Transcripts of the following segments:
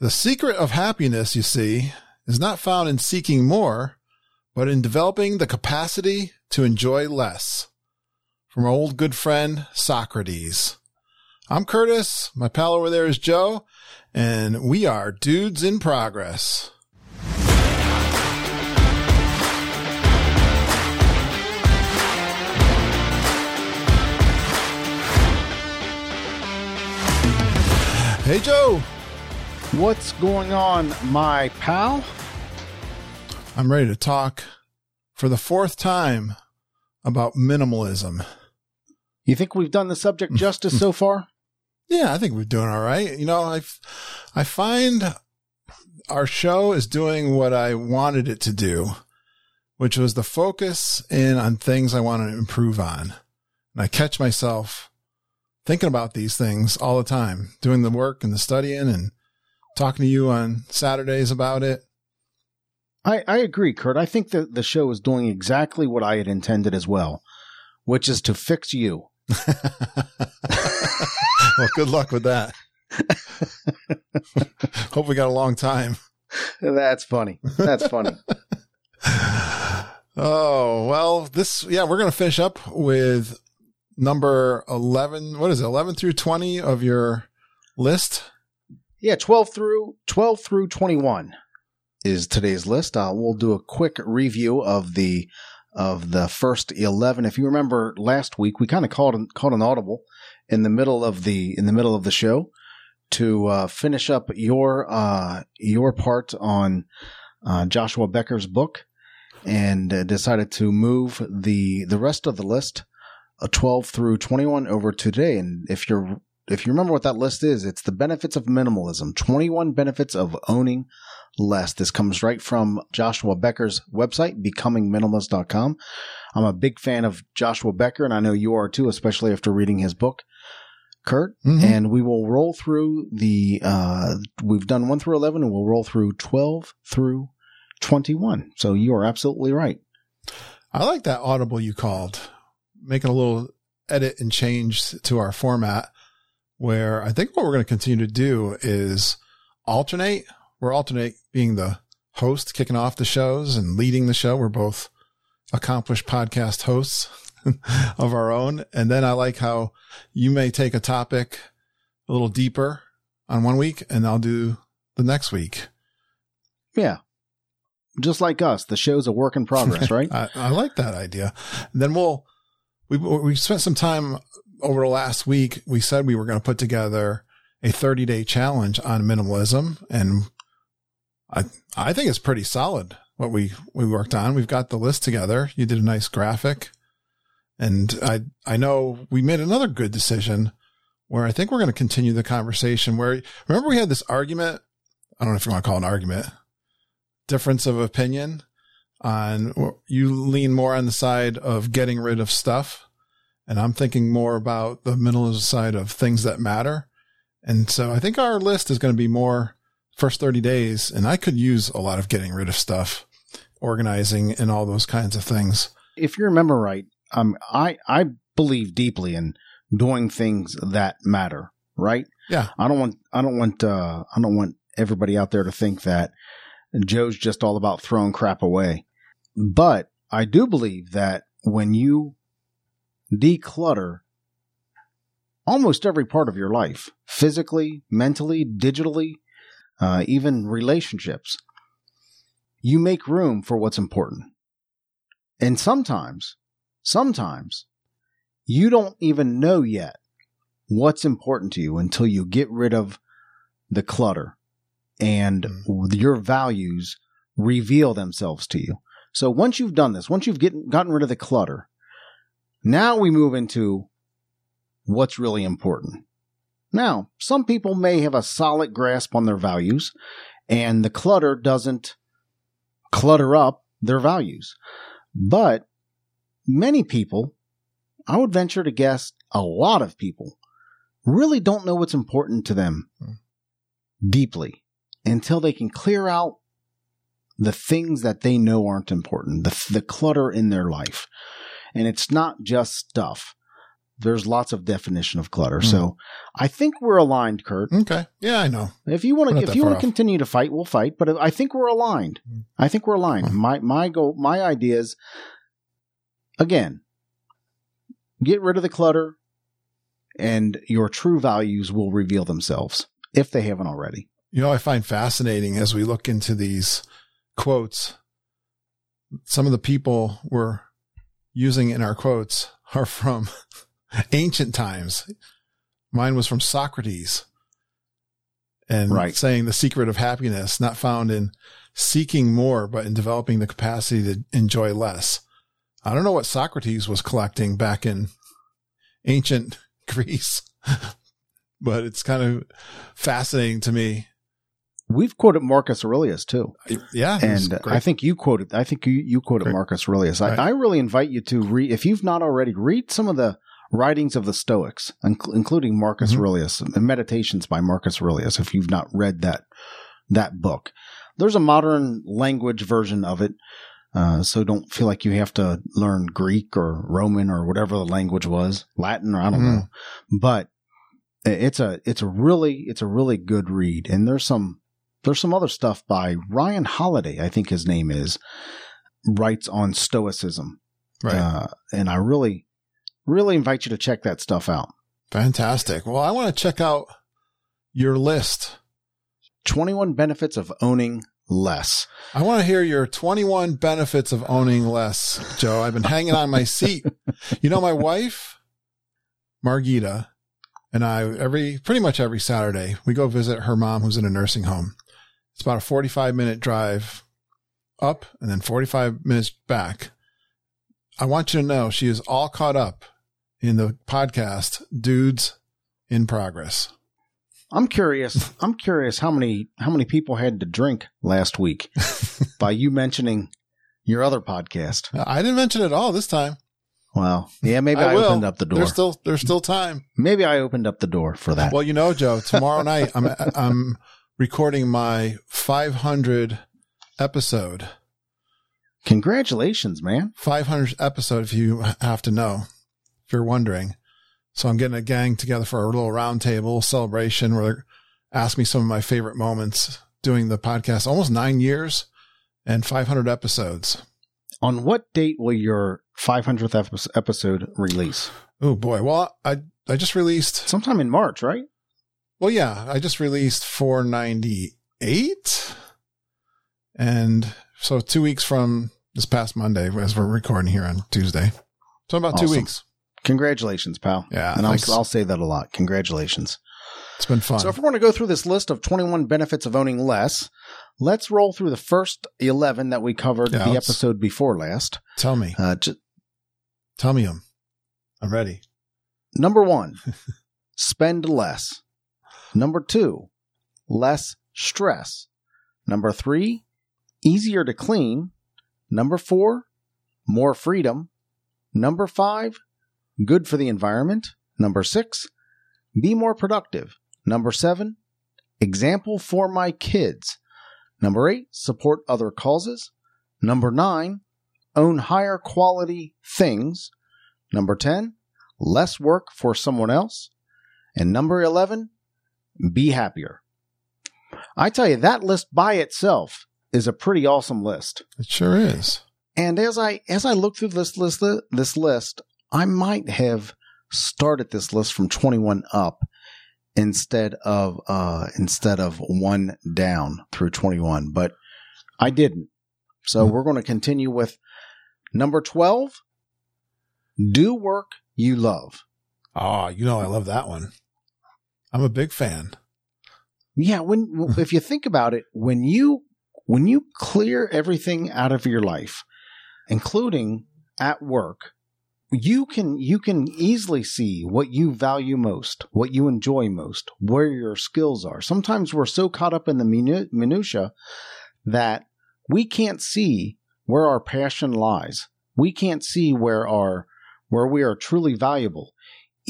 The secret of happiness, you see, is not found in seeking more, but in developing the capacity to enjoy less. From our old good friend, Socrates. I'm Curtis. My pal over there is Joe, and we are Dudes in Progress. Hey, Joe. What's going on, my pal? I'm ready to talk for the fourth time about minimalism. You think we've done the subject justice so far? Yeah, I think we're doing all right. You know, I I find our show is doing what I wanted it to do, which was the focus in on things I want to improve on. And I catch myself thinking about these things all the time, doing the work and the studying and talking to you on Saturdays about it. I, I agree, Curt. I think that the show is doing exactly what I had intended as well, which is to fix you. well, good luck with that. Hope we got a long time. That's funny. That's funny. oh, well, this, yeah, we're going to finish up with number 11. What is it? 11 through 20 of your list? Yeah, 12 through 12 through 21 is today's list. Uh, we'll do a quick review of the of the first 11. If you remember last week, we kind of called called an audible in the middle of the in the middle of the show to uh, finish up your uh, your part on uh, Joshua Becker's book, and uh, decided to move the the rest of the list, uh, 12 through 21, over today. And if you're if you remember what that list is, it's the benefits of minimalism, 21 benefits of owning less. This comes right from Joshua Becker's website, becomingminimalist.com. I'm a big fan of Joshua Becker, and I know you are too, especially after reading his book. Curt, mm-hmm. and we will roll through the, uh, we've done 1 through 11, and we'll roll through 12 through 21. So you are absolutely right. I like that audible you called, making a little edit and change to our format where I think what we're going to continue to do is alternate. We're alternate being the host, kicking off the shows and leading the show. We're both accomplished podcast hosts of our own. And then I like how you may take a topic a little deeper on one week and I'll do the next week. Yeah. Just like us, the show's a work in progress, right? I, I, like that idea. And then we'll, we, we spent some time over the last week, we said we were going to put together a 30 day challenge on minimalism. And I, I think it's pretty solid what we, we worked on. We've got the list together. You did a nice graphic. And I, I know we made another good decision where I think we're going to continue the conversation where remember we had this argument. I don't know if you want to call it an argument, difference of opinion on you lean more on the side of getting rid of stuff and I'm thinking more about the minimalist side of things that matter. And so I think our list is going to be more first 30 days. And I could use a lot of getting rid of stuff, organizing and all those kinds of things. If you remember right, um, I, I believe deeply in doing things that matter, right? Yeah. I don't want, I don't want, uh, I don't want everybody out there to think that Joe's just all about throwing crap away. But I do believe that when you declutter almost every part of your life physically, mentally, digitally, uh, even relationships. You make room for what's important. And sometimes, sometimes you don't even know yet what's important to you until you get rid of the clutter and mm. your values reveal themselves to you. So once you've done this, once you've get, gotten rid of the clutter, now we move into what's really important. Now, some people may have a solid grasp on their values, and the clutter doesn't clutter up their values. But many people, I would venture to guess a lot of people, really don't know what's important to them hmm. deeply until they can clear out the things that they know aren't important, the, the clutter in their life. And it's not just stuff. there's lots of definition of clutter. Mm. So I think we're aligned, Curt. Okay. Yeah, I know. If you want to, if you want to continue to fight, we'll fight. But I think we're aligned. Mm. I think we're aligned. Mm. My my goal, my idea is, again, get rid of the clutter, and your true values will reveal themselves if they haven't already. You know, I find fascinating as we look into these quotes, some of the people we're using in our quotes are from ancient times. Mine was from Socrates and Right. saying the secret of happiness not found in seeking more, but in developing the capacity to enjoy less. I don't know what Socrates was collecting back in ancient Greece, but it's kind of fascinating to me. We've quoted Marcus Aurelius too, Yeah. and uh. I think you quoted. I think you you quoted Great. Marcus Aurelius. I, Right. I really invite you to read if you've not already. Read some of the writings of the Stoics, inc- including Marcus Mhm. Aurelius and Meditations by Marcus Aurelius. If you've not read that that book, there's a modern language version of it. Uh, so don't feel like you have to learn Greek or Roman or whatever the language was, Latin or I don't Mhm. know. But it's a it's a really it's a really good read, and there's some there's some other stuff by Ryan Holiday, I think his name is, writes on Stoicism, right. uh, and I really really invite you to check that stuff out. Fantastic. Well, I want to check out your list. 21 benefits of owning less. I want to hear your 21 benefits of owning less, Joe. I've been hanging on my seat. You know, my wife, Margita, and I, every, pretty much every Saturday, we go visit her mom who's in a nursing home. It's about a 45 minute drive up and then 45 minutes back. I want you to know she is all caught up in the podcast, Dudes in Progress. I'm curious. I'm curious how many how many people had to drink last week by you mentioning your other podcast. I didn't mention it all this time. Well, yeah, maybe I I, opened up the door. There's still, there's still time. maybe I opened up the door for that. Well, you know, Joe, tomorrow night I'm I'm recording my 500 episode. Congratulations, man. 500 episode if you have to know. If you're wondering. So I'm getting a gang together for a little roundtable celebration where they ask me some of my favorite moments doing the podcast. Almost 9 years and 500 episodes. On what date will your 500th episode release? Oh boy. Well, I I just released Sometime in March, right? Well, yeah, I just released 498. And so two weeks from this past Monday, as we're recording here on Tuesday. So about two weeks. Congratulations, pal. Yeah. and I'll. I'll say that a lot. Congratulations. it's been fun. So, if we're going to go through this list of 21 benefits of owning less, let's roll through the first 11 that we covered Yeah, the episode before last. tell me. Uh, j- Tell me them. I'm ready. number one, spend less. Number two, less stress. Number three, easier to clean. Number four, more freedom. Number five, good for the environment. Number six, be more productive. Number seven, example for my kids. Number eight, support other causes. Number nine, own higher quality things. Number 10, less work for someone else. And number 11, be happier. I tell you, that list by itself is a pretty awesome list. It sure is. And as I as I look through this list this list, I might have started this list from 21 up instead of uh instead of one down through 21, but I didn't. So Hmm. we're going to continue with number 12. Do work you love. Oh, you know, I love that one. I'm a big fan. Yeah, when if you think about it, when you when you clear everything out of your life, including at work, you can you can easily see what you value most, what you enjoy most, where your skills are. Sometimes we're so caught up in the minu- minutia that we can't see where our passion lies. We can't see where our where we are truly valuable.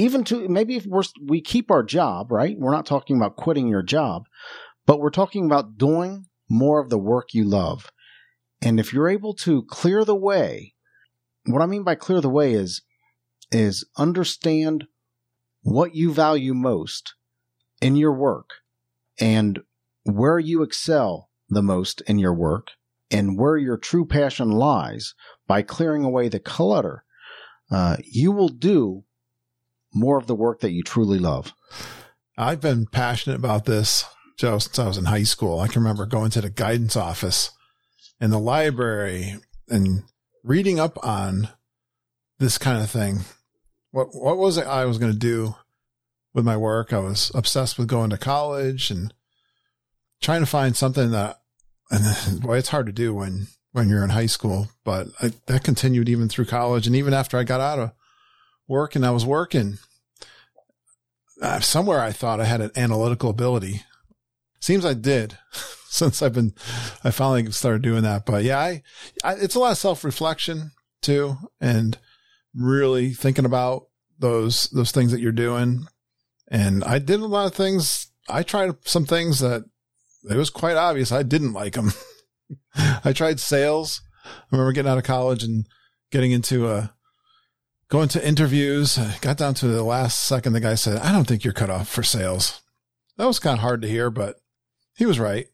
Even to maybe if we're we keep our job, right? We're not talking about quitting your job, but we're talking about doing more of the work you love. And if you're able to clear the way, what I mean by clear the way is is understand what you value most in your work and where you excel the most in your work and where your true passion lies by clearing away the clutter, uh, you will do more of the work that you truly love. I've been passionate about this, Joe, since I was in high school. I can remember going to the guidance office in the library and reading up on this kind of thing. What what was it I was going to do with my work? I was obsessed with going to college and trying to find something that, and boy, it's hard to do when when you're in high school. But I, that continued even through college, and even after I got out of work and I was working. Uh, somewhere I thought I had an analytical ability. Seems I did since I've been, I finally started doing that. But yeah, I, I it's a lot of self reflection too, and really thinking about those those things that you're doing. And I did a lot of things. I tried some things that it was quite obvious I didn't like them. I tried sales. I remember getting out of college and getting into a going to interviews. Got down to the last second. The guy said, "I don't think you're cut off for sales." That was kind of hard to hear, but he was right.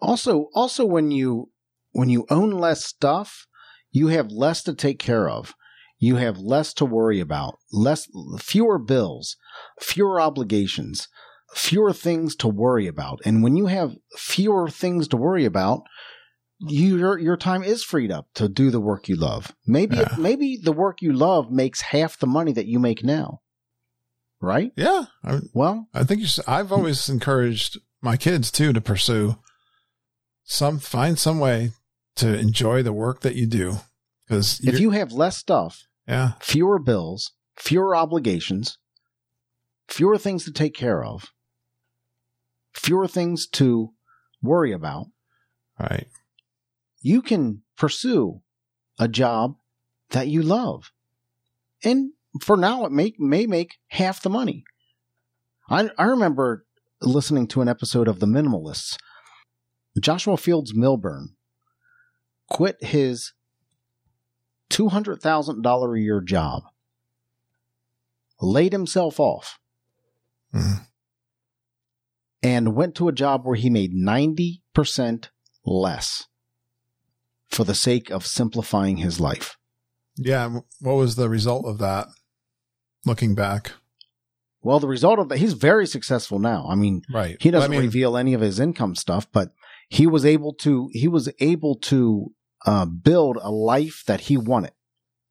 Also, also when you when you own less stuff, you have less to take care of. You have less to worry about, less fewer bills, fewer obligations, fewer things to worry about. And when you have fewer things to worry about, you, your your time is freed up to do the work you love. Maybe Yeah. maybe the work you love makes half the money that you make now. Right? Yeah, I, Well, I think you. should- I've always encouraged my kids too to pursue some find some way to enjoy the work that you do because if you have less stuff, yeah fewer bills, fewer obligations, fewer things to take care of, fewer things to worry about, right you can pursue a job that you love. And for now, it may, may make half the money. I, I remember listening to an episode of The Minimalists. Joshua Fields Millburn quit his $200,000 a year job, laid himself off, Mhm. and went to a job where he made 90% less for the sake of simplifying his life. yeah what was the result of that looking back Well, the result of that, he's very successful now. I mean, right he doesn't I mean, reveal any of his income stuff, but he was able to, he was able to uh, build a life that he wanted.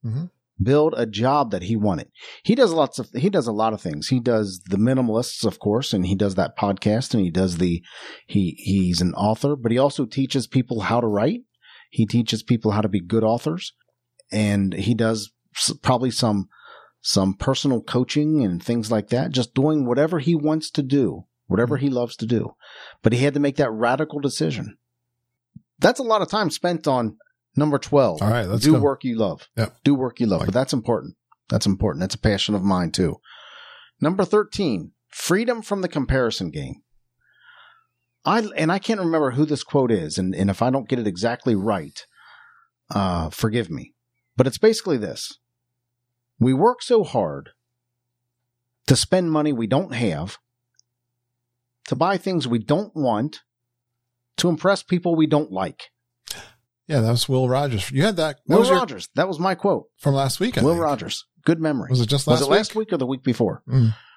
Mhm. Build a job that he wanted. He does lots of, he does a lot of things. He does the minimalists, of course, and he does that podcast and he does the, he, he's an author, but he also teaches people how to write. He teaches people how to be good authors and he does probably some, some personal coaching and things like that, just doing whatever he wants to do, whatever mm-hmm. he loves to do. But he had to make that radical decision. That's a lot of time spent on number 12. all right let's do go work you love. Yep. Do work you love. Like- but that's important. That's important. That's a passion of mine too. Number 13, freedom from the comparison game. I and I can't remember who this quote is, and, and if I don't get it exactly right, uh, forgive me. But it's basically this. We work so hard to spend money we don't have, to buy things we don't want, to impress people we don't like. yeah that was will rogers you had that, that Will was your- Rogers. That was my quote. from last week I Will think. Rogers. Good memory. was it just last Was it week last week or the week before?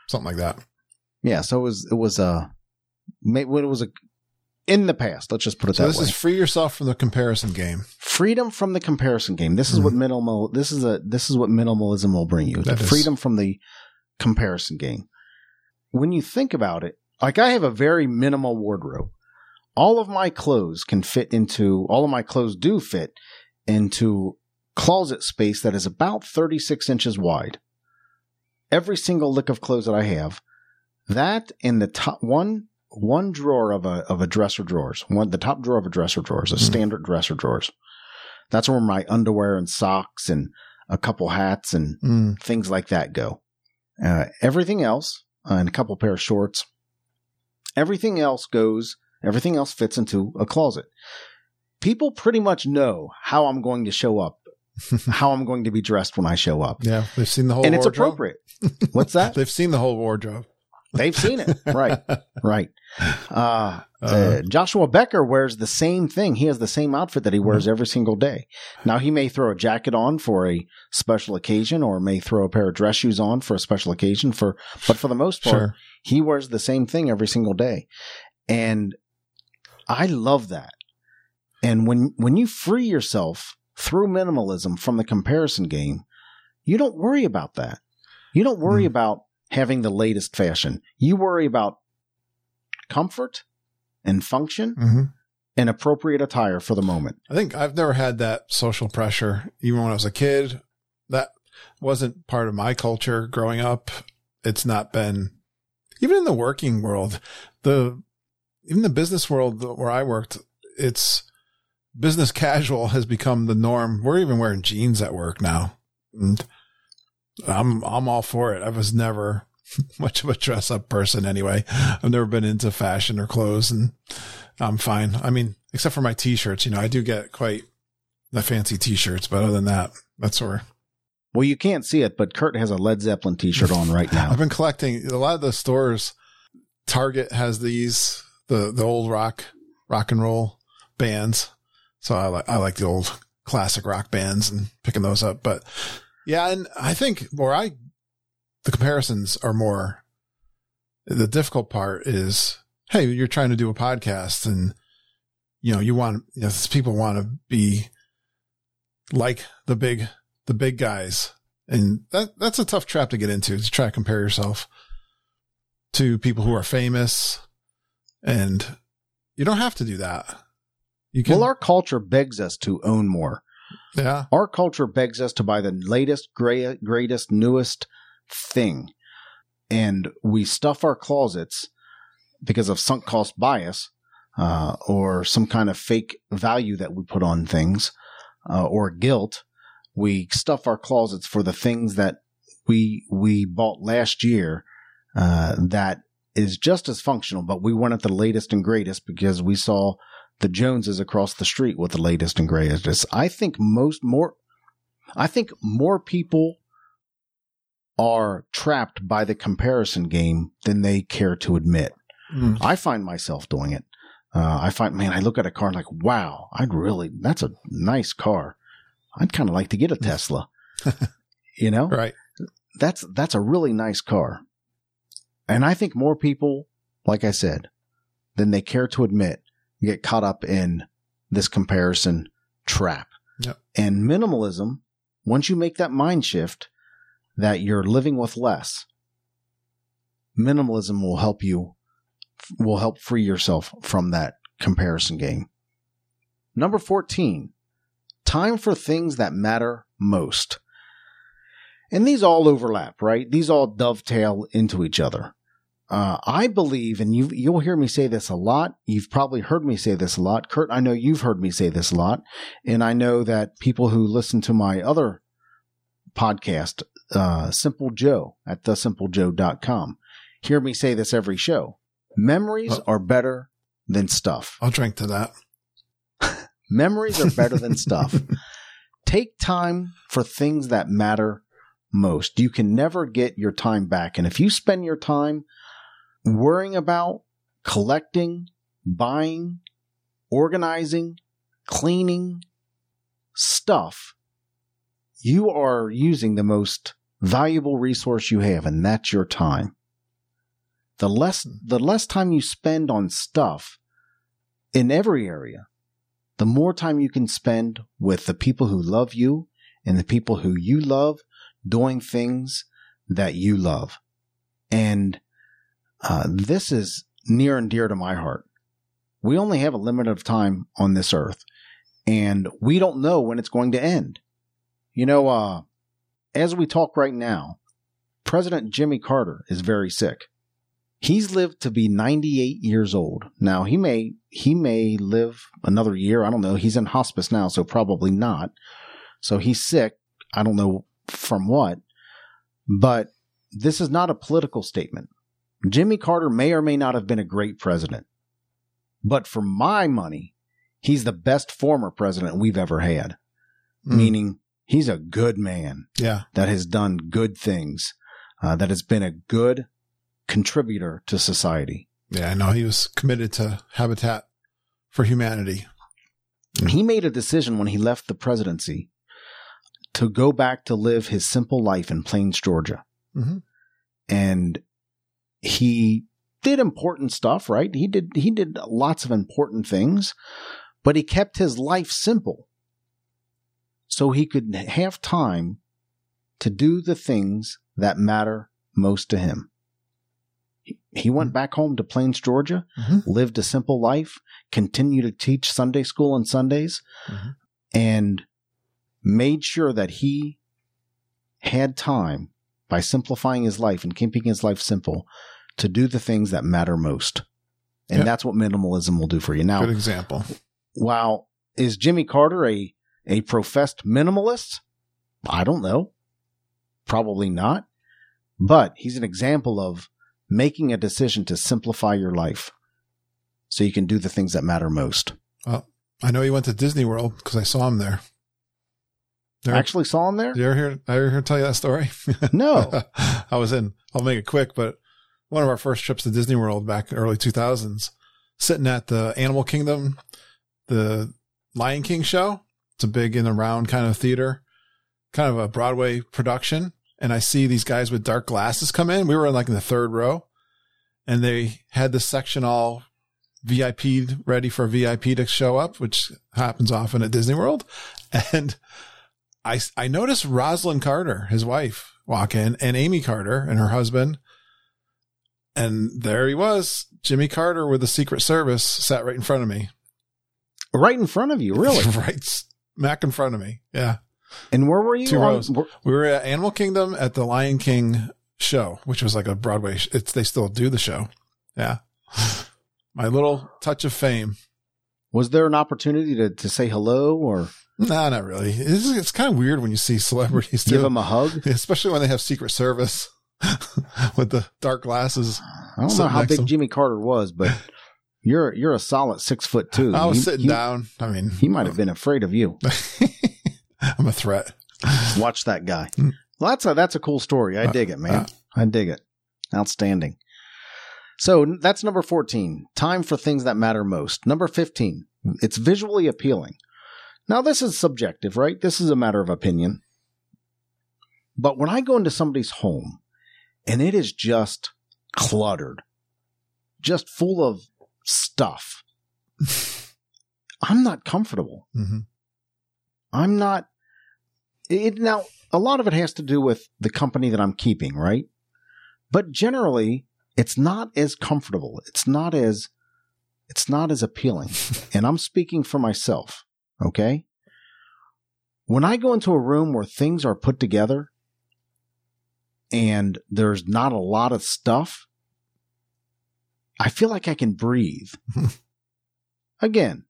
something like that Yeah, so it was it was uh ma- when it was a in the past. Let's just put it so that this way. This is free yourself from the comparison game freedom from the comparison game. This is Mhm. what minimal. This is a this is what minimalism will bring you. That the is- freedom from the comparison game. When you think about it, like I have a very minimal wardrobe. All of my clothes can fit into. All of my clothes do fit into closet space that is about 36 inches wide. Every single lick of clothes that I have, that in the top one one drawer of a of a dresser drawers, one the top drawer of a dresser drawers, a Mhm. standard dresser drawers. That's where my underwear and socks and a couple hats and Mm. things like that go. Uh, everything else, uh, and a couple pair of shorts, everything else goes, everything else fits into a closet. People pretty much know how I'm going to show up how I'm going to be dressed when I show up. Yeah, they've seen the whole and it's appropriate. What's that? they've seen the whole wardrobe. They've seen it. Right. Right. Uh, Uh, uh, Joshua Becker wears the same thing. He has the same outfit that he wears Mm-hmm. every single day. Now he may throw a jacket on for a special occasion or may throw a pair of dress shoes on for a special occasion for but for the most part sure. he wears the same thing every single day. And I love that. And when when you free yourself through minimalism from the comparison game, you don't worry about that. You don't worry Mm. about having the latest fashion. You worry about comfort and function hmm and appropriate attire for the moment. I think I've never had that social pressure, even when I was a kid. That wasn't part of my culture growing up. It's not been, even in the working world, the, even the business world where I worked, it's business casual has become the norm. We're even wearing jeans at work now. And I'm, I'm all for it. I was never much of a dress up person anyway. I've never been into fashion or clothes and I'm fine. I mean, except for my t-shirts, you know, I do get quite the fancy t-shirts, but other than that, that's where Well, you can't see it, but Curt has a Led Zeppelin t-shirt on right now. I've been collecting a lot of the stores. Target has these, the, the old rock, rock and roll bands. So I like, I like the old classic rock bands and picking those up. But yeah, and I think where I, the comparisons are more, the difficult part is, hey, you're trying to do a podcast and, you know, you want, you know, people want to be like the big, the big guys. And that, that's a tough trap to get into to try to compare yourself to people who are famous. And you don't have to do that. You can, Well, our culture begs us to own more. Yeah, Our culture begs us to buy the latest, gray, greatest, newest thing. And we stuff our closets because of sunk cost bias uh, or some kind of fake value that we put on things uh, or guilt. We stuff our closets for the things that we we bought last year uh, that is just as functional, but we wanted the latest and greatest because we saw the Joneses across the street with the latest and greatest. I think most more, I think more people are trapped by the comparison game than they care to admit. Mm. I find myself doing it. Uh, I find, man, I look at a car and like, wow, I'd really, that's a nice car. I'd kind of like to get a Tesla. you know, right. that's that's a really nice car. And I think more people, like I said, than they care to admit, get caught up in this comparison trap. Yep. And minimalism, once you make that mind shift that you're living with less, minimalism will help you will help free yourself from that comparison game. Number 14, time for things that matter most. And these all overlap, right? These all dovetail into each other. Uh, I believe, and you, you'll hear me say this a lot. You've probably heard me say this a lot. Curt, I know you've heard me say this a lot. And I know that people who listen to my other podcast, uh, Simple Joe at thesimplejoe.com, hear me say this every show. Memories Oh. are better than stuff. I'll drink to that. Memories are better than stuff. Take time for things that matter most. You can never get your time back. And if you spend your time worrying about collecting, buying, organizing, cleaning stuff, you are using the most valuable resource you have, and that's your time. The less, the less time you spend on stuff in every area, the more time you can spend with the people who love you and the people who you love doing things that you love. And uh, this is near and dear to my heart. We only have a limit of time on this earth, and we don't know when it's going to end. You know, uh, as we talk right now, President Jimmy Carter is very sick. He's lived to be 98 years old. Now he may he may live another year. I don't know. He's in hospice now, so probably not. So he's sick. I don't know from what. But this is not a political statement. Jimmy Carter may or may not have been a great president. But for my money, he's the best former president we've ever had. Mm. Meaning he's a good man Yeah. that has done good things, uh, that has been a good contributor to society. Yeah. I know he was committed to Habitat for Humanity. He made a decision when he left the presidency to go back to live his simple life in Plains, Georgia. hmm And he did important stuff, right? He did he did lots of important things, but he kept his life simple. So he could have time to do the things that matter most to him. He- went back home to Plains, Georgia, Mhm. lived a simple life, continued to teach Sunday school on Sundays, Mhm. and made sure that he had time by simplifying his life and keeping his life simple to do the things that matter most. And Yep. that's what minimalism will do for you. Now, Good example. Wow. is Jimmy Carter a a professed minimalist? I don't know. Probably not. But he's an example of making a decision to simplify your life so you can do the things that matter most. Well, I know he went to Disney World because I saw him there. Actually saw him there? Did you ever hear, I ever hear tell you that story? No. I was in, I'll make it quick, but one of our first trips to Disney World back in early 2000s, sitting at the Animal Kingdom, the Lion King show. It's a big in the round kind of theater, kind of a Broadway production. And I see these guys with dark glasses come in. We were in like in the third row and they had this section all VIP ready for VIP to show up, which happens often at Disney World. And I, I noticed Rosalynn Carter, his wife, walk in and Amy Carter and her husband. And there he was, Jimmy Carter with the Secret Service sat right in front of me. Right in front of you, really? right smack in front of me. Yeah. And where were you? Two On- rows. were- We were at Animal Kingdom at the Lion King show, which was like a Broadway. Sh- it's they still do the show. Yeah. My little touch of fame. Was there an opportunity to, to say hello or No, not really. It's, it's kind of weird when you see celebrities give them a hug? especially when they have Secret Service with the dark glasses. I don't know how big. Jimmy Carter was, but you're you're a solid six foot two. I was He- sitting he- down. I mean, He might have been afraid of you. I'm a threat. Watch that guy. Mm. Well, that's a that's a cool story. I Uh, dig it, man. uh. I dig it. Outstanding. So that's number 14. Time for things that matter most. Number 15. It's visually appealing. Now this is subjective, right? This is a matter of opinion. But when I go into somebody's home and it is just cluttered, just full of stuff, I'm not comfortable. hmm I'm not. It now a lot of it has to do with the company that I'm keeping, right? But generally, it's not as comfortable. It's not as it's not as appealing. and I'm speaking for myself, okay? When I go into a room where things are put together and there's not a lot of stuff, I feel like I can breathe. Again,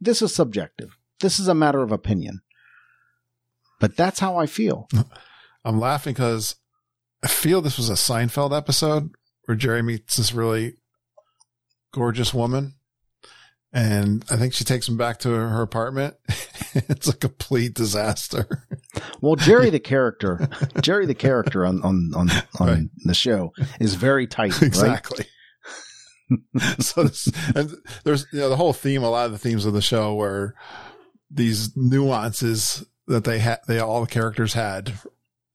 this is subjective. This is a matter of opinion. But that's how I feel. I'm laughing because I feel this was a Seinfeld episode where Jerry meets this really gorgeous woman. And I think she takes him back to her apartment. it's a complete disaster. Well, Jerry the character, Jerry the character on on on, on Right. the show is very tight, right? exactly. so this, and there's you know the whole theme, a lot of the themes of the show were these nuances that they had, they all the characters had,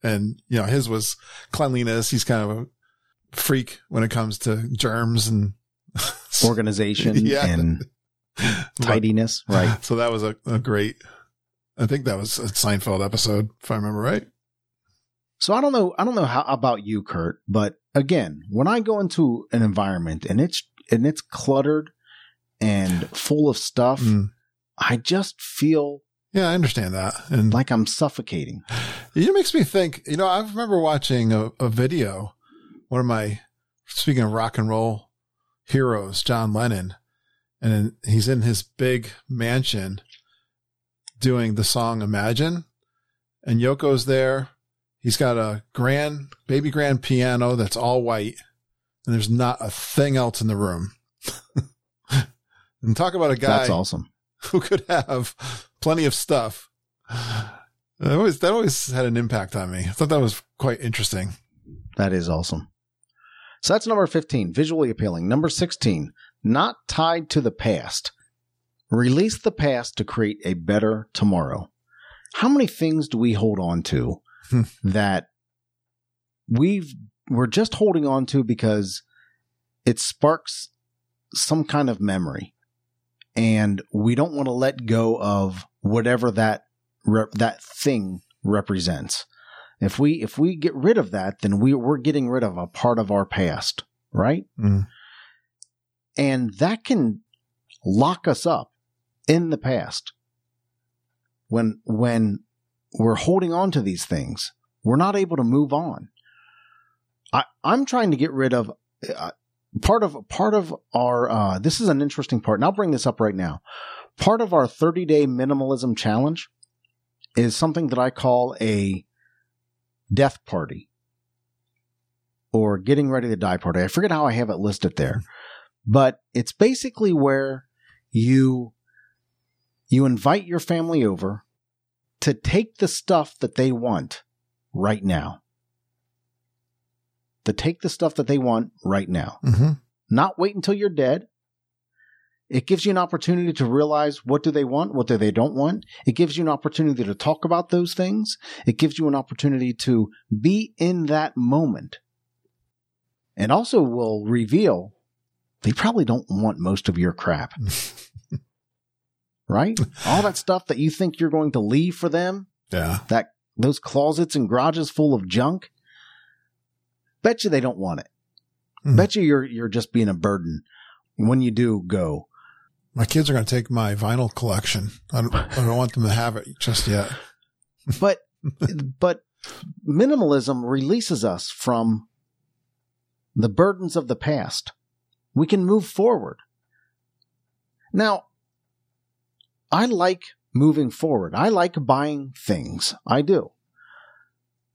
and you know his was cleanliness. He's kind of a freak when it comes to germs and Organization Yeah. and tidiness, right? So that was a, a great. I think that was a Seinfeld episode, if I remember right. So I don't know. I don't know how about you, Curt, but again, when I go into an environment and it's and it's cluttered and full of stuff, Mm. I just feel Yeah, I understand that, and like I'm suffocating. It makes me think, you know, I remember watching a, a video, one of my, speaking of rock and roll heroes, John Lennon, and he's in his big mansion doing the song Imagine, and Yoko's there. He's got a grand, baby grand piano that's all white, and there's not a thing else in the room. and talk about a guy That's awesome. who could have plenty of stuff That always, that always had an impact on me. I thought that was quite interesting. That is awesome. So that's number 15, visually appealing. Number 16, not tied to the past. Release the past to create a better tomorrow. How many things do we hold on to Hmm. that we've we're just holding on to because it sparks some kind of memory and we don't want to let go of whatever that rep- that thing represents. If we if we get rid of that, then we we're getting rid of a part of our past, right? Mm. And that can lock us up in the past. When when we're holding on to these things, we're not able to move on. I I'm trying to get rid of uh, part of part of our uh, this is an interesting part and i'll bring this up right now part of our 30 day minimalism challenge is something that i call a death party or getting ready to die party i forget how i have it listed there but it's basically where you you invite your family over to take the stuff that they want right now to take the stuff that they want right now hmm not wait until you're dead. It gives you an opportunity to realize what do they want, what do they don't want. It gives you an opportunity to talk about those things. It gives you an opportunity to be in that moment. And also will reveal they probably don't want most of your crap. right? All that stuff that you think you're going to leave for them, Yeah. that those closets and garages full of junk. Bet you they don't want it. Hmm. Bet you you're you're just being a burden when you do go. My kids are going to take my vinyl collection. I don't, I don't want them to have it just yet. But but minimalism releases us from the burdens of the past. We can move forward. Now, I like moving forward. I like buying things. I do.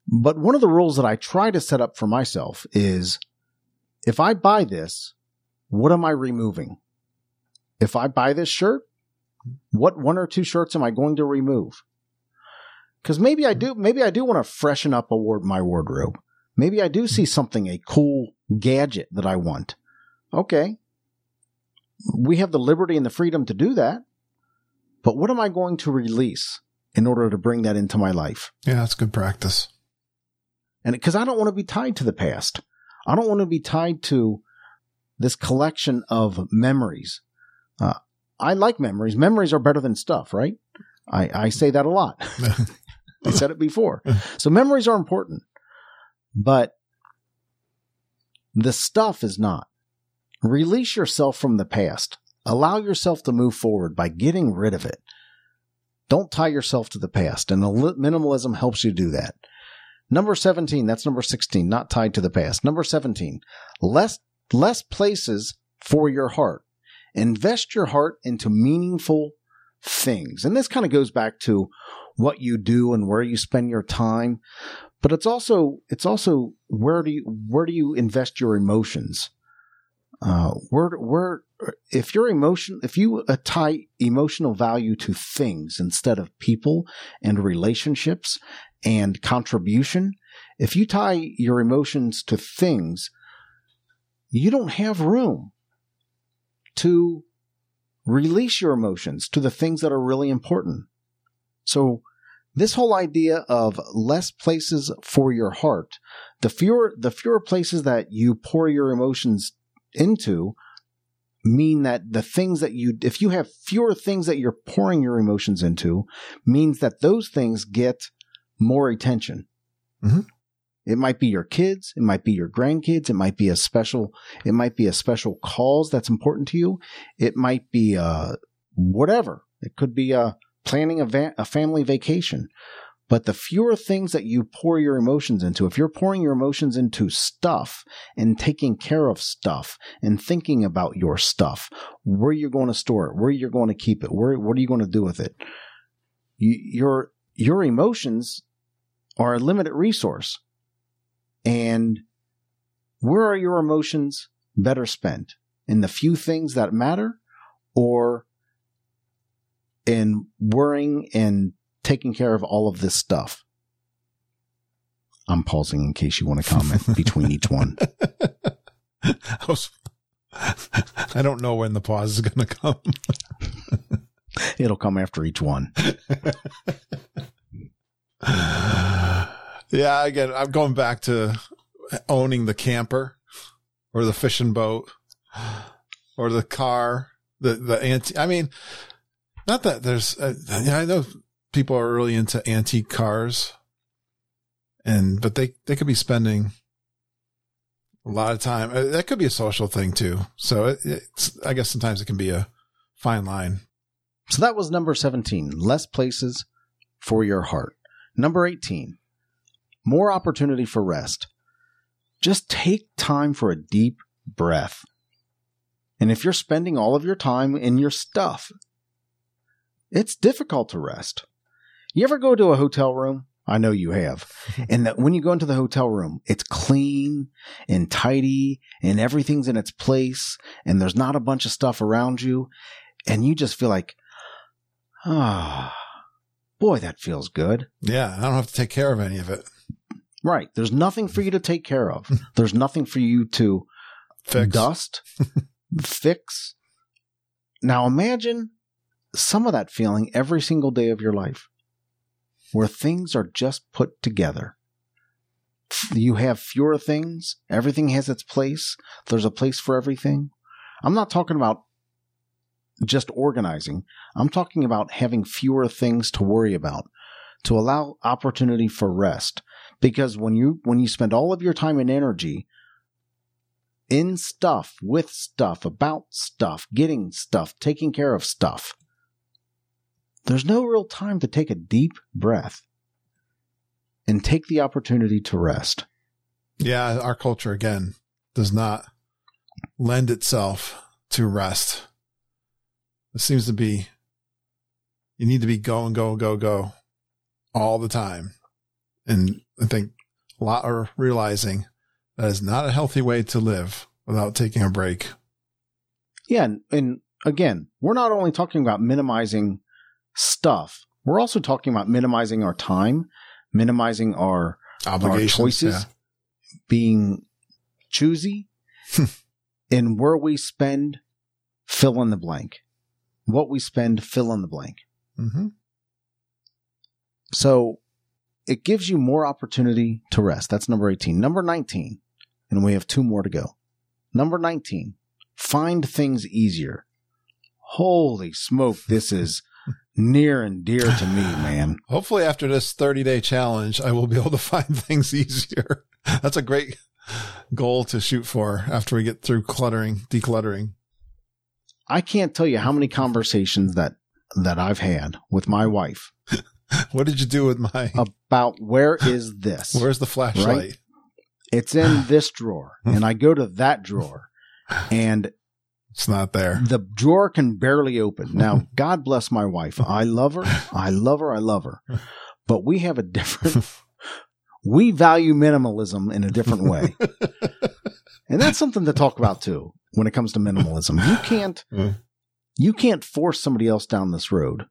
But one of the rules that I try to set up for myself is if I buy this, what am I removing? If I buy this shirt, what one or two shirts am I going to remove? Because maybe I do, maybe I do want to freshen up my wardrobe. Maybe I do see something, a cool gadget that I want. Okay. We have the liberty and the freedom to do that. But what am I going to release in order to bring that into my life? Yeah, that's good practice. And because I don't want to be tied to the past, I don't want to be tied to this collection of memories. Uh, I like memories. Memories are better than stuff, right? I, I say that a lot. I said it before. So memories are important, but the stuff is not. Release yourself from the past. Allow yourself to move forward by getting rid of it. Don't tie yourself to the past, and minimalism helps you do that. Number 17, that's number 16, not tied to the past. Number 17, less, less places for your heart. Invest your heart into meaningful things. And this kind of goes back to what you do and where you spend your time. But it's also, it's also where do you, where do you invest your emotions? Uh, where, where, if your emotion, if you tie emotional value to things instead of people and relationships and contribution, if you tie your emotions to things, you don't have room to release your emotions to the things that are really important. So this whole idea of less places for your heart, the fewer, the fewer places that you pour your emotions into mean that the things that you, if you have fewer things that you're pouring your emotions into, means that those things get more attention. Mm-hmm. It might be your kids, it might be your grandkids, it might be a special, it might be a special cause that's important to you. It might be uh whatever. It could be uh planning a, va- a family vacation. But the fewer things that you pour your emotions into, if you're pouring your emotions into stuff and taking care of stuff and thinking about your stuff, where you're going to store it, where you're going to keep it, where what are you going to do with it? You, your your emotions are a limited resource. And where are your emotions better spent? In the few things that matter or in worrying and taking care of all of this stuff? I'm pausing in case you want to comment between each one. I, was, I don't know when the pause is going to come. It'll come after each one. yeah, again, I'm going back to owning the camper or the fishing boat or the car, the the anti. I mean, not that there's. Uh, I know people are really into antique cars, and but they they could be spending a lot of time. Uh, that could be a social thing too. So it, it's I guess sometimes it can be a fine line. So that was number 17, less places for your heart. Number 18, more opportunity for rest. Just take time for a deep breath. And if you're spending all of your time in your stuff, it's difficult to rest. You ever go to a hotel room? I know you have. and that when you go into the hotel room, it's clean and tidy and everything's in its place and there's not a bunch of stuff around you. And you just feel like, ah, boy, that feels good. Yeah. I don't have to take care of any of it. Right. There's nothing for you to take care of. There's nothing for you to Fix. dust, fix. Now imagine some of that feeling every single day of your life where things are just put together. You have fewer things, everything has its place, there's a place for everything. I'm not talking about just organizing, I'm talking about having fewer things to worry about, to allow opportunity for rest. Because when you when you spend all of your time and energy in stuff, with stuff, about stuff, getting stuff, taking care of stuff, there's no real time to take a deep breath and take the opportunity to rest. Yeah, our culture again does not lend itself to rest. It seems to be you need to be go and go, go, go all the time. And I think a lot are realizing that is not a healthy way to live without taking a break. Yeah, and, and again, we're not only talking about minimizing stuff, we're also talking about minimizing our time, minimizing our, our choices, yeah. being choosy, and where we spend, fill in the blank. What we spend, fill in the blank. hmm So it gives you more opportunity to rest. That's number 18. Number 19, and we have two more to go. Number 19, find things easier. Holy smoke, this is near and dear to me, man. Hopefully, after this 30 day challenge, I will be able to find things easier. That's a great goal to shoot for after we get through cluttering, decluttering. I can't tell you how many conversations that that I've had with my wife What did you do with my? about where is this? Where's the flashlight? It's in this drawer, and I go to that drawer, and It's not there. the drawer can barely open. Now, God bless my wife. I love her. I love her. I love her. But we have a different, we value minimalism in a different way. And that's something to talk about too when it comes to minimalism. You can't, Mm. you can't force somebody else down this road.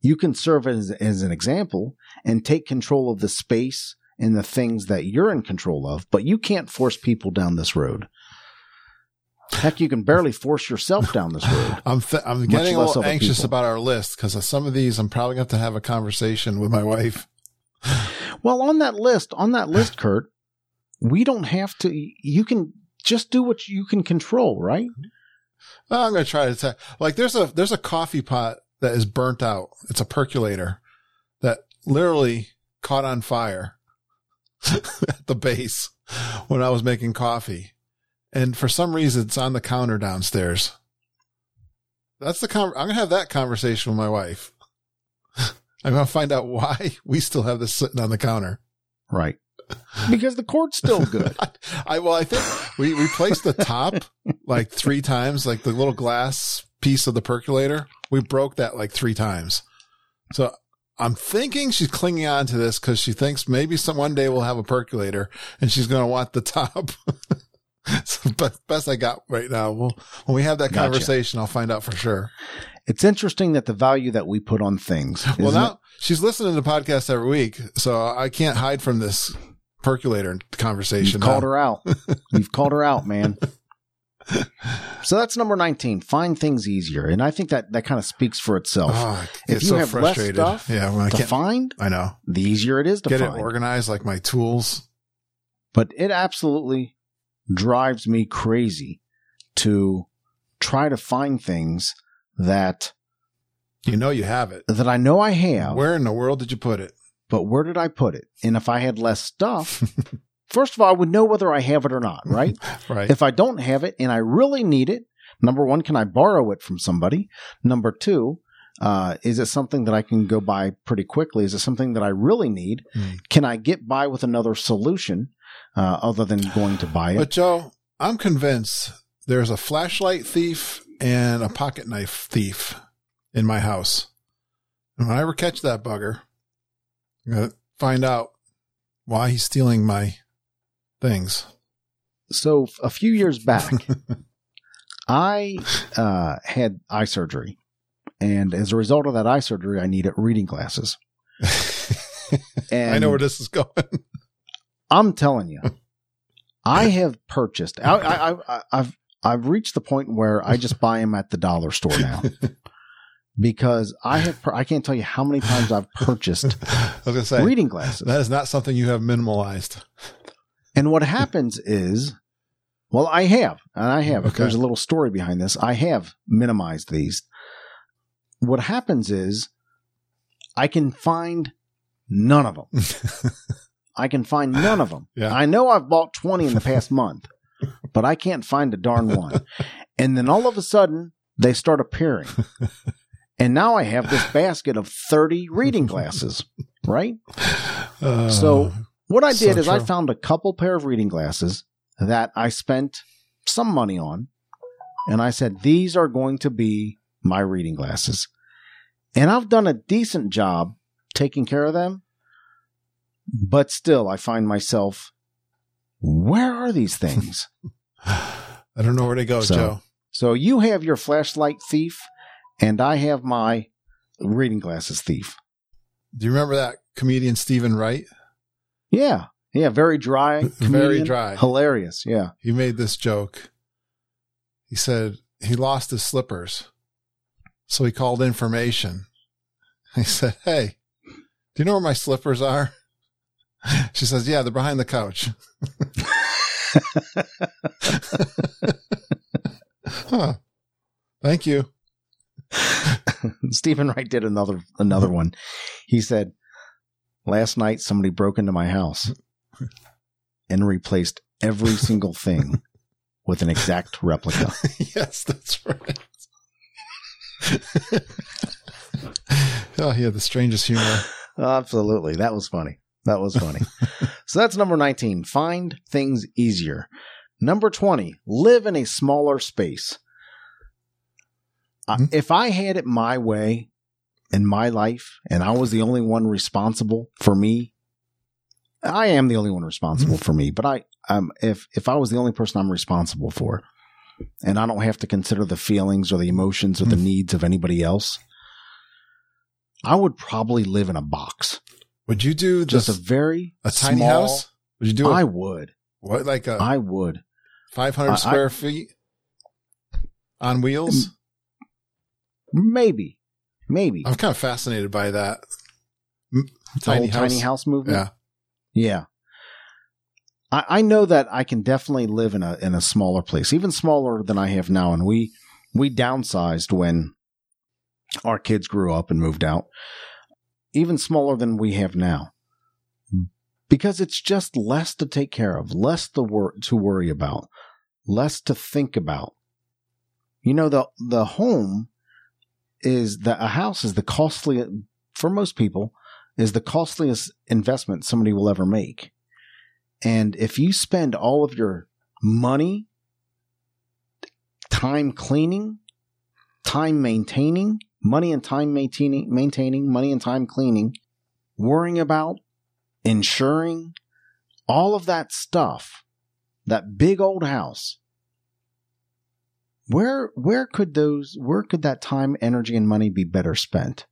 You can serve as, as an example and take control of the space and the things that you're in control of, but you can't force people down this road. Heck, you can barely force yourself down this road. I'm th- I'm getting a little anxious people. about our list because some of these I'm probably going to have to have a conversation with my wife. Well, on that list, on that list, Curt, we don't have to. You can just do what you can control, right? I'm going to try to tell. Like, there's a there's a coffee pot that is burnt out. It's a percolator that literally caught on fire at the base when I was making coffee, and for some reason it's on the counter downstairs. That's the con- I'm going to have that conversation with my wife. I'm going to find out why we still have this sitting on the counter. Right. Because the cord's still good. I well, I think we replaced the top like three times, like the little glass piece of the percolator. We broke that like three times. So I'm thinking she's clinging on to this because she thinks maybe some one day we'll have a percolator and she's going to want the top. It's the best, best I got right now. Well, when we have that Gotcha. conversation, I'll find out for sure. It's interesting that the value that we put on things. Well, now it? she's listening to the podcast every week, so I can't hide from this percolator conversation. You've called her out. You've called her out, man. So that's number 19. Find things easier. And I think that that kind of speaks for itself. Oh, If you so have less frustrated. stuff yeah, when I to can't. find, I know. the easier it is to Get find. it organized, like my tools. but it absolutely drives me crazy to try to find things that You know you have it. that I know I have, Where in the world did you put it? but where did I put it? And if I had less stuff, first of all, I would know whether I have it or not, right? Right. if I don't have it and I really need it, number one, can I borrow it from somebody? Number two, uh, is it something that I can go buy pretty quickly? Is it something that I really need? Hmm. Can I get by with another solution uh, other than going to buy it? But Joe, I'm convinced there's a flashlight thief and a pocket knife thief in my house. And when I ever catch that bugger, I'm gonna find out why he's stealing my things. so a few years back, I uh, had eye surgery. And as a result of that eye surgery, I needed reading glasses. And I know where this is going. I'm telling you, I have purchased. I, I, I, I've I've reached the point where I just buy them at the dollar store now because I have. I can't tell you how many times I've purchased I was gonna say reading glasses. that is not something you have minimalized. And what happens is, well, I have, and I have. Okay. There's a little story behind this. I have minimized these. What happens is, I can find none of them. I can find none of them. Yeah. I know I've bought 20 in the past month, but I can't find a darn one. And then all of a sudden, they start appearing. And now I have this basket of 30 reading glasses, right? Uh, So what I So did is I found a couple pair of reading glasses that I spent some money on. And I said, these are going to be my reading glasses. And I've done a decent job taking care of them. But still, I find myself, where are these things? I don't know where to go, So- Joe. so you have your flashlight thief, and I have my reading glasses thief. Do you remember that comedian Steven Wright? Yeah. Yeah. Very dry. Very dry. Hilarious. Yeah. He made this joke. He said he lost his slippers. So he called information. He said, Hey, do you know where my slippers are? She says, Yeah, they're behind the couch. huh. Thank you. Steven Wright did another another one. He said, "Last night somebody broke into my house and replaced every single thing with an exact replica." yes, that's right. oh, he had the strangest humor. Absolutely, that was funny. That was funny. so that's number 19. Find things easier. Number 20. Live in a smaller space. Uh, Hmm. if I had it my way in my life and I was the only one responsible for me, I am the only one responsible for me, but I, um, if, if I was the only person I'm responsible for and I don't have to consider the feelings or the emotions or the Hmm. needs of anybody else, I would probably live in a box. Would you do Just just a very a tiny small- house? Would you do I a, would. what, like a I would. 500 I- square feet on wheels? Maybe. Maybe. I'm kind of fascinated by that. Tiny house. tiny house movement. Yeah. Yeah. I, I know that I can definitely live in a in a smaller place, even smaller than I have now. And we we downsized when our kids grew up and moved out. Even smaller than we have now. Hmm. Because it's just less to take care of, less to wor- to worry about, less to think about. You know, the the home is that a house is the costly for most people is the costliest investment somebody will ever make. And if you spend all of your money, time cleaning, time maintaining, money and time maintaining, maintaining, money and time cleaning, worrying about, insuring, all of that stuff that big old house, where where could those where could that time, energy, and money be better spent?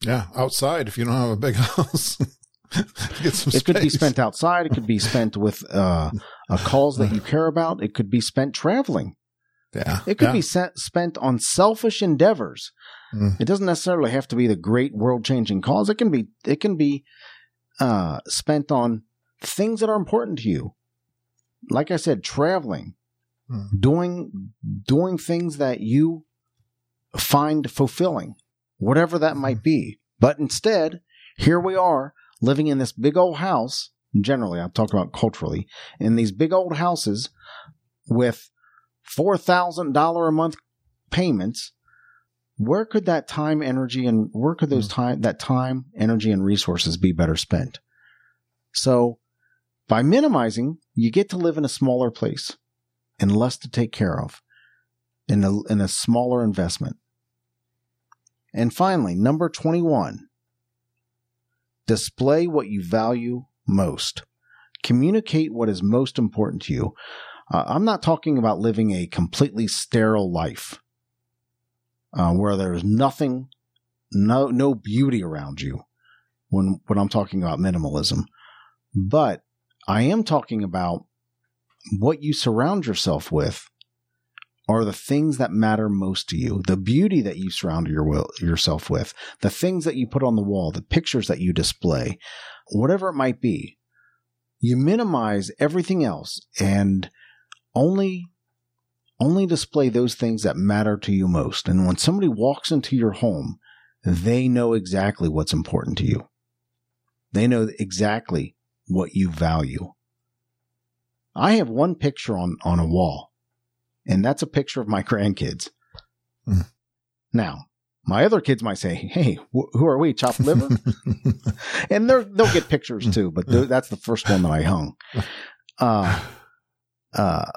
Yeah, outside if you don't have a big house. it space. could be spent outside. It could be spent with uh, uh, calls that you care about. It could be spent traveling. Yeah. It could yeah. be set, spent on selfish endeavors. Mm. It doesn't necessarily have to be the great world changing cause. It can be, it can be, uh, spent on things that are important to you. Like I said, traveling, mm. doing, doing things that you find fulfilling, whatever that might mm. be. But instead, here we are living in this big old house. Generally, I'm talking about culturally, in these big old houses with $4,000 a month payments, where could that time, energy, and where could those hmm. time, that time, energy, and resources be better spent? So by minimizing, you get to live in a smaller place and less to take care of in a, in a smaller investment. And finally, number 21, display what you value most. Communicate what is most important to you. Uh, I'm not talking about living a completely sterile life uh, where there's nothing, no no beauty around you. When when I'm talking about minimalism, but I am talking about what you surround yourself with are the things that matter most to you, the beauty that you surround your will, yourself with, the things that you put on the wall, the pictures that you display, whatever it might be. You minimize everything else and only only display those things that matter to you most. And when somebody walks into your home, they know exactly what's important to you. They know exactly what you value. I have one picture on, on a wall, and that's a picture of my grandkids. Mm. Now, my other kids might say, "Hey, wh- who are we? Chopped liver?" and they they'll get pictures too, but that's the first one that I hung. Uh, uh,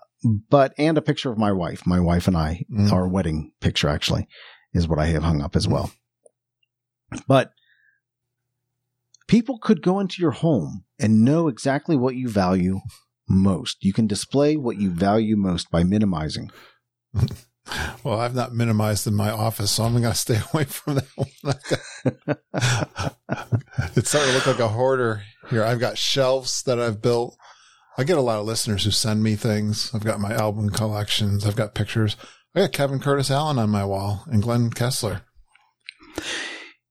but and a picture of my wife. My wife and I, mm. our wedding picture actually, is what I have hung up as well. But people could go into your home and know exactly what you value most. You can display what you value most by minimizing. Well, I've not minimized in my office, so I'm going to stay away from that one. it's starting to look like a hoarder here. I've got shelves that I've built I get a lot of listeners who send me things. I've got my album collections. I've got pictures. I got Kevin Curtis Allen on my wall and Glenn Kessler.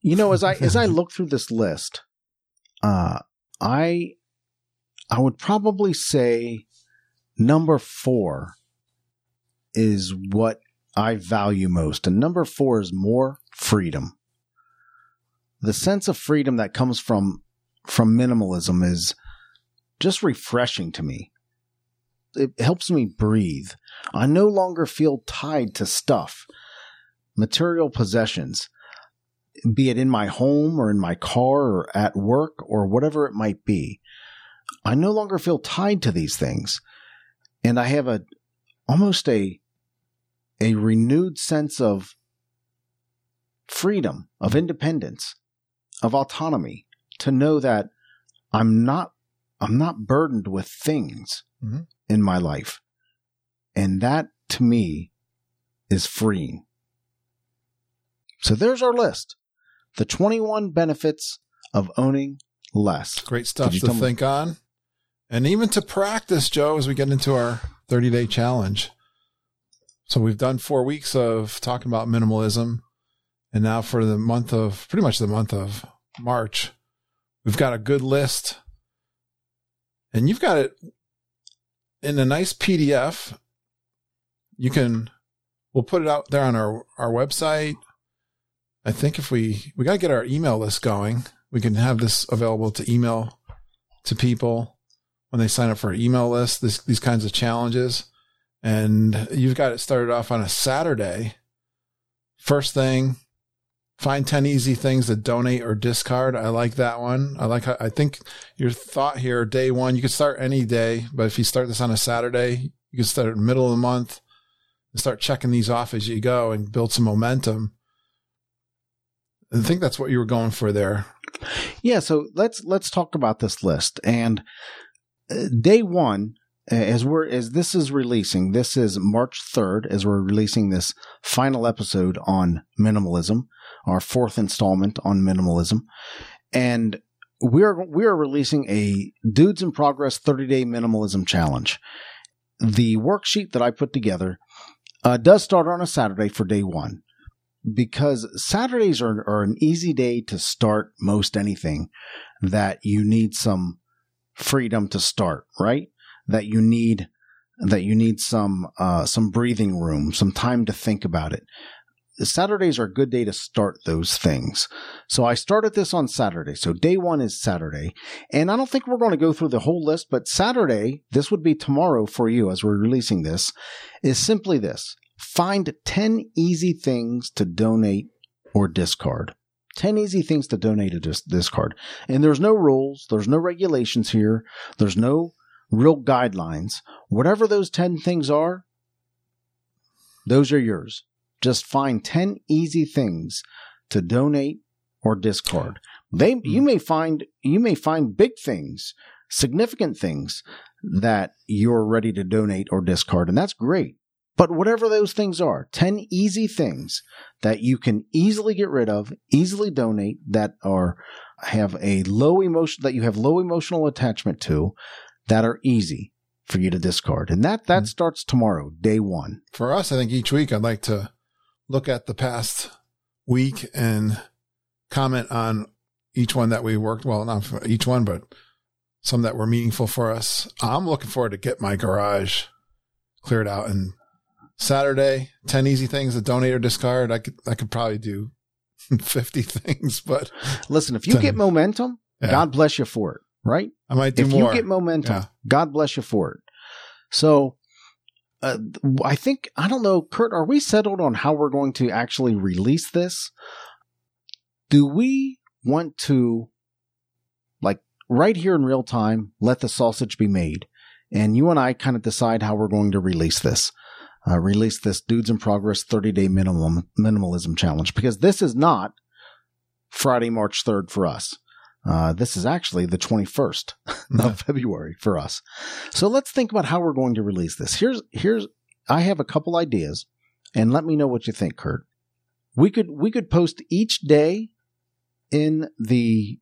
You know, as I as I look through this list, uh, I I would probably say number four is what I value most, and number four is more freedom. The sense of freedom that comes from from minimalism is just refreshing to me. It helps me breathe. I no longer feel tied to stuff, material possessions, be it in my home or in my car or at work or whatever it might be. I no longer feel tied to these things. And I have a almost a a renewed sense of freedom, of independence, of autonomy to know that I'm not I'm not burdened with things mm-hmm. in my life. And that to me is freeing. So there's our list. The 21 benefits of owning less. Great stuff to think me? on. And even to practice, Joe, as we get into our 30 day challenge. So we've done four weeks of talking about minimalism. And now for the month of pretty much the month of March, we've got a good list and you've got it in a nice PDF. You can, we'll put it out there on our, our website. I think if we, we got to get our email list going, we can have this available to email to people when they sign up for our email list, this, these kinds of challenges. And you've got it started off on a Saturday. First thing, Find 10 easy things to donate or discard. I like that one. I like, I think your thought here, day one, you could start any day, but if you start this on a Saturday, you can start in the middle of the month and start checking these off as you go and build some momentum. I think that's what you were going for there. Yeah. So let's, let's talk about this list. And uh, day one, as we're as this is releasing, this is March 3rd as we're releasing this final episode on minimalism, our fourth installment on minimalism. And we're we are releasing a Dudes in Progress 30-day minimalism challenge. The worksheet that I put together uh, does start on a Saturday for day 1 because Saturdays are, are an easy day to start most anything that you need some freedom to start, right? That you need that you need some uh, some breathing room, some time to think about it. Saturdays are a good day to start those things. So I started this on Saturday. So day one is Saturday. And I don't think we're going to go through the whole list, but Saturday, this would be tomorrow for you as we're releasing this, is simply this. Find 10 easy things to donate or discard. 10 easy things to donate or dis- discard. And there's no rules, there's no regulations here, there's no real guidelines. Whatever those 10 things are, those are yours. Just find 10 easy things to donate or discard. They you mm. may find you may find big things, significant things that you're ready to donate or discard and that's great. But whatever those things are, 10 easy things that you can easily get rid of, easily donate that are have a low emotion that you have low emotional attachment to that are easy for you to discard. And that that mm-hmm. starts tomorrow, day 1. For us, I think each week I'd like to look at the past week and comment on each one that we worked well, not for each one, but some that were meaningful for us. I'm looking forward to get my garage cleared out and Saturday, 10 easy things to donate or discard. I could, I could probably do 50 things, but listen, if you 10, get momentum, yeah. God bless you for it, right? I might do if more. If you get momentum, yeah. God bless you for it. So, uh, I think, I don't know, Curt, are we settled on how we're going to actually release this? Do we want to, like, right here in real time, let the sausage be made? And you and I kind of decide how we're going to release this uh, released this Dudes in Progress 30 Day Minimum Minimalism Challenge because this is not Friday, March 3rd for us. Uh, this is actually the 21st of February for us. So let's think about how we're going to release this. Here's, here's, I have a couple ideas and let me know what you think, Curt. We could, we could post each day in the,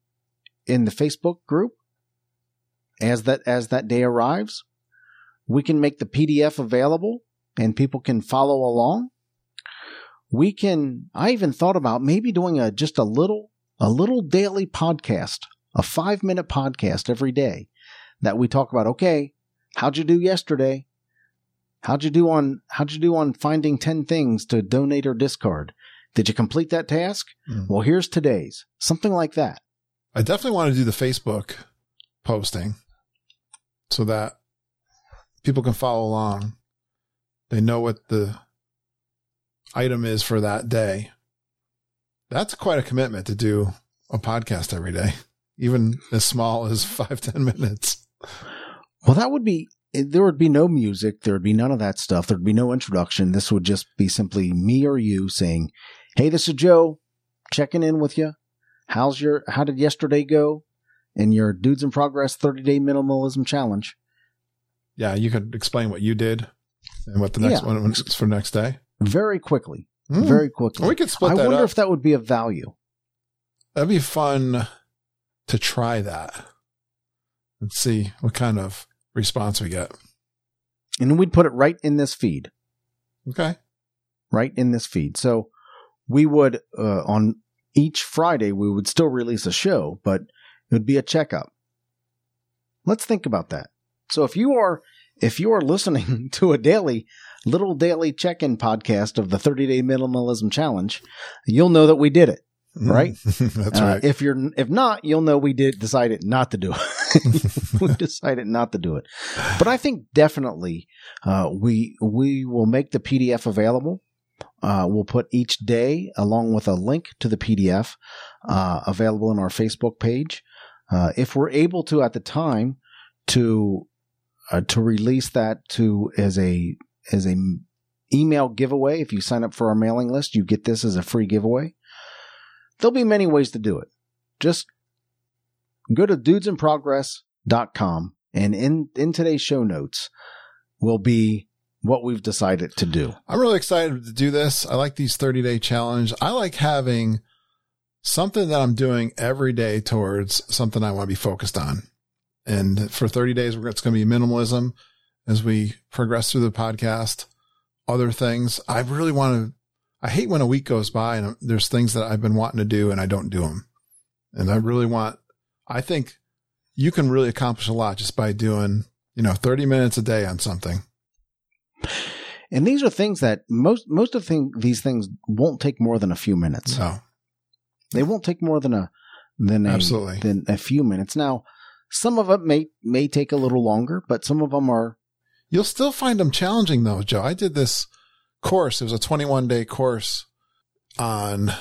in the Facebook group as that, as that day arrives. We can make the PDF available and people can follow along. We can, I even thought about maybe doing a, just a little, a little daily podcast, a five minute podcast every day that we talk about, okay, how'd you do yesterday? How'd you do on, how'd you do on finding 10 things to donate or discard? Did you complete that task? Mm. Well, here's today's. Something like that. I definitely want to do the Facebook posting so that people can follow along they know what the item is for that day. That's quite a commitment to do a podcast every day, even as small as five ten minutes. Well, that would be, there would be no music. There would be none of that stuff. There'd be no introduction. This would just be simply me or you saying, Hey, this is Joe checking in with you. How's your, how did yesterday go? In your Dudes in Progress 30 day minimalism challenge. Yeah, you could explain what you did and what the next yeah. one is for next day? Very quickly. Mm. Very quickly. we could split I wonder up. if that would be of value. That'd be fun to try that and see what kind of response we get. And we'd put it right in this feed. Okay. Right in this feed. So we would, uh, on each Friday, we would still release a show, but it would be a checkup. Let's think about that. So if you are if you are listening to a daily, little daily check in podcast of the 30 day minimalism challenge, you'll know that we did it. Mm-hmm. Right. That's uh, right. If you're, if not, you'll know we did decided not to do it. we decided not to do it. But I think definitely, uh, we, we will make the PDF available. Uh, we'll put each day along with a link to the PDF, uh, available in our Facebook page. Uh, if we're able to at the time to uh, to release that to as a as a email giveaway. If you sign up for our mailing list, you get this as a free giveaway. There'll be many ways to do it. Just go to dudesinprogress.com And in, in today's show notes will be what we've decided to do. I'm really excited to do this. I like these 30 day challenge. I like having something that I'm doing every day towards something I want to be focused on. And for 30 days, it's going to be minimalism as we progress through the podcast. Other things I really want to, I hate when a week goes by and there's things that I've been wanting to do and I don't do them. And I really want, I think you can really accomplish a lot just by doing, you know, 30 minutes a day on something. And these are things that most most of thing, these things won't take more than a few minutes. So They won't take more than a than a, Absolutely. than a few minutes. Now, some of it may may take a little longer, but some of them are You'll still find them challenging though, Joe. I did this course. It was a 21 day course on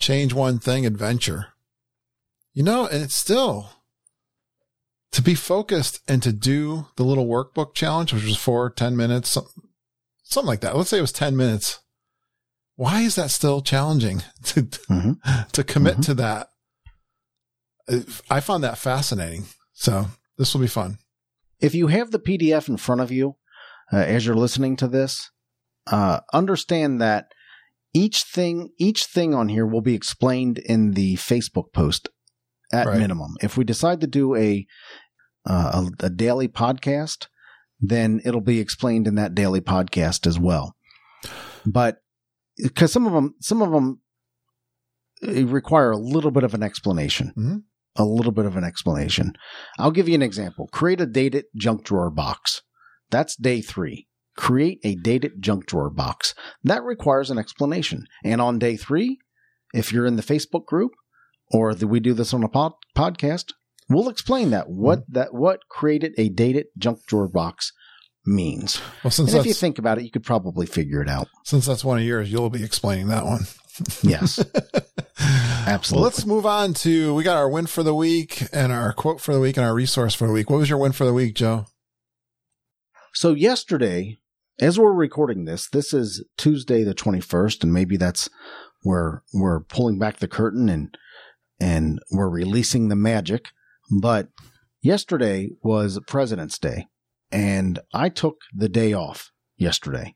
change one thing adventure. You know, and it's still to be focused and to do the little workbook challenge, which was four, 10 minutes, some- something like that. Let's say it was 10 minutes. Why is that still challenging to, Mhm. to commit Mhm. to that? I found that fascinating. So this will be fun. if you have the PDF in front of you uh, as you're listening to this, uh, understand that each thing each thing on here will be explained in the Facebook post at Right. minimum. If we decide to do a, uh, a a daily podcast, then it'll be explained in that daily podcast as well. But because some of them some of them uh, require a little bit of an explanation Mhm. A little bit of an explanation. I'll give you an example. Create a dated junk drawer box. That's day three. Create a dated junk drawer box. That requires an explanation. And on day three, if you're in the Facebook group or that we do this on a pod- podcast, we'll explain that mm-hmm. what that what created a dated junk drawer box means. Well, since And if you think about it, you could probably figure it out. since that's one of yours, you'll be explaining that one. Yes. Well, let's move on to we got our win for the week and our quote for the week and our resource for the week. What was your win for the week, Joe? So yesterday, as we're recording this, this is Tuesday the 21st, and maybe that's where we're pulling back the curtain and and we're releasing the magic. But yesterday was President's Day, and I took the day off yesterday.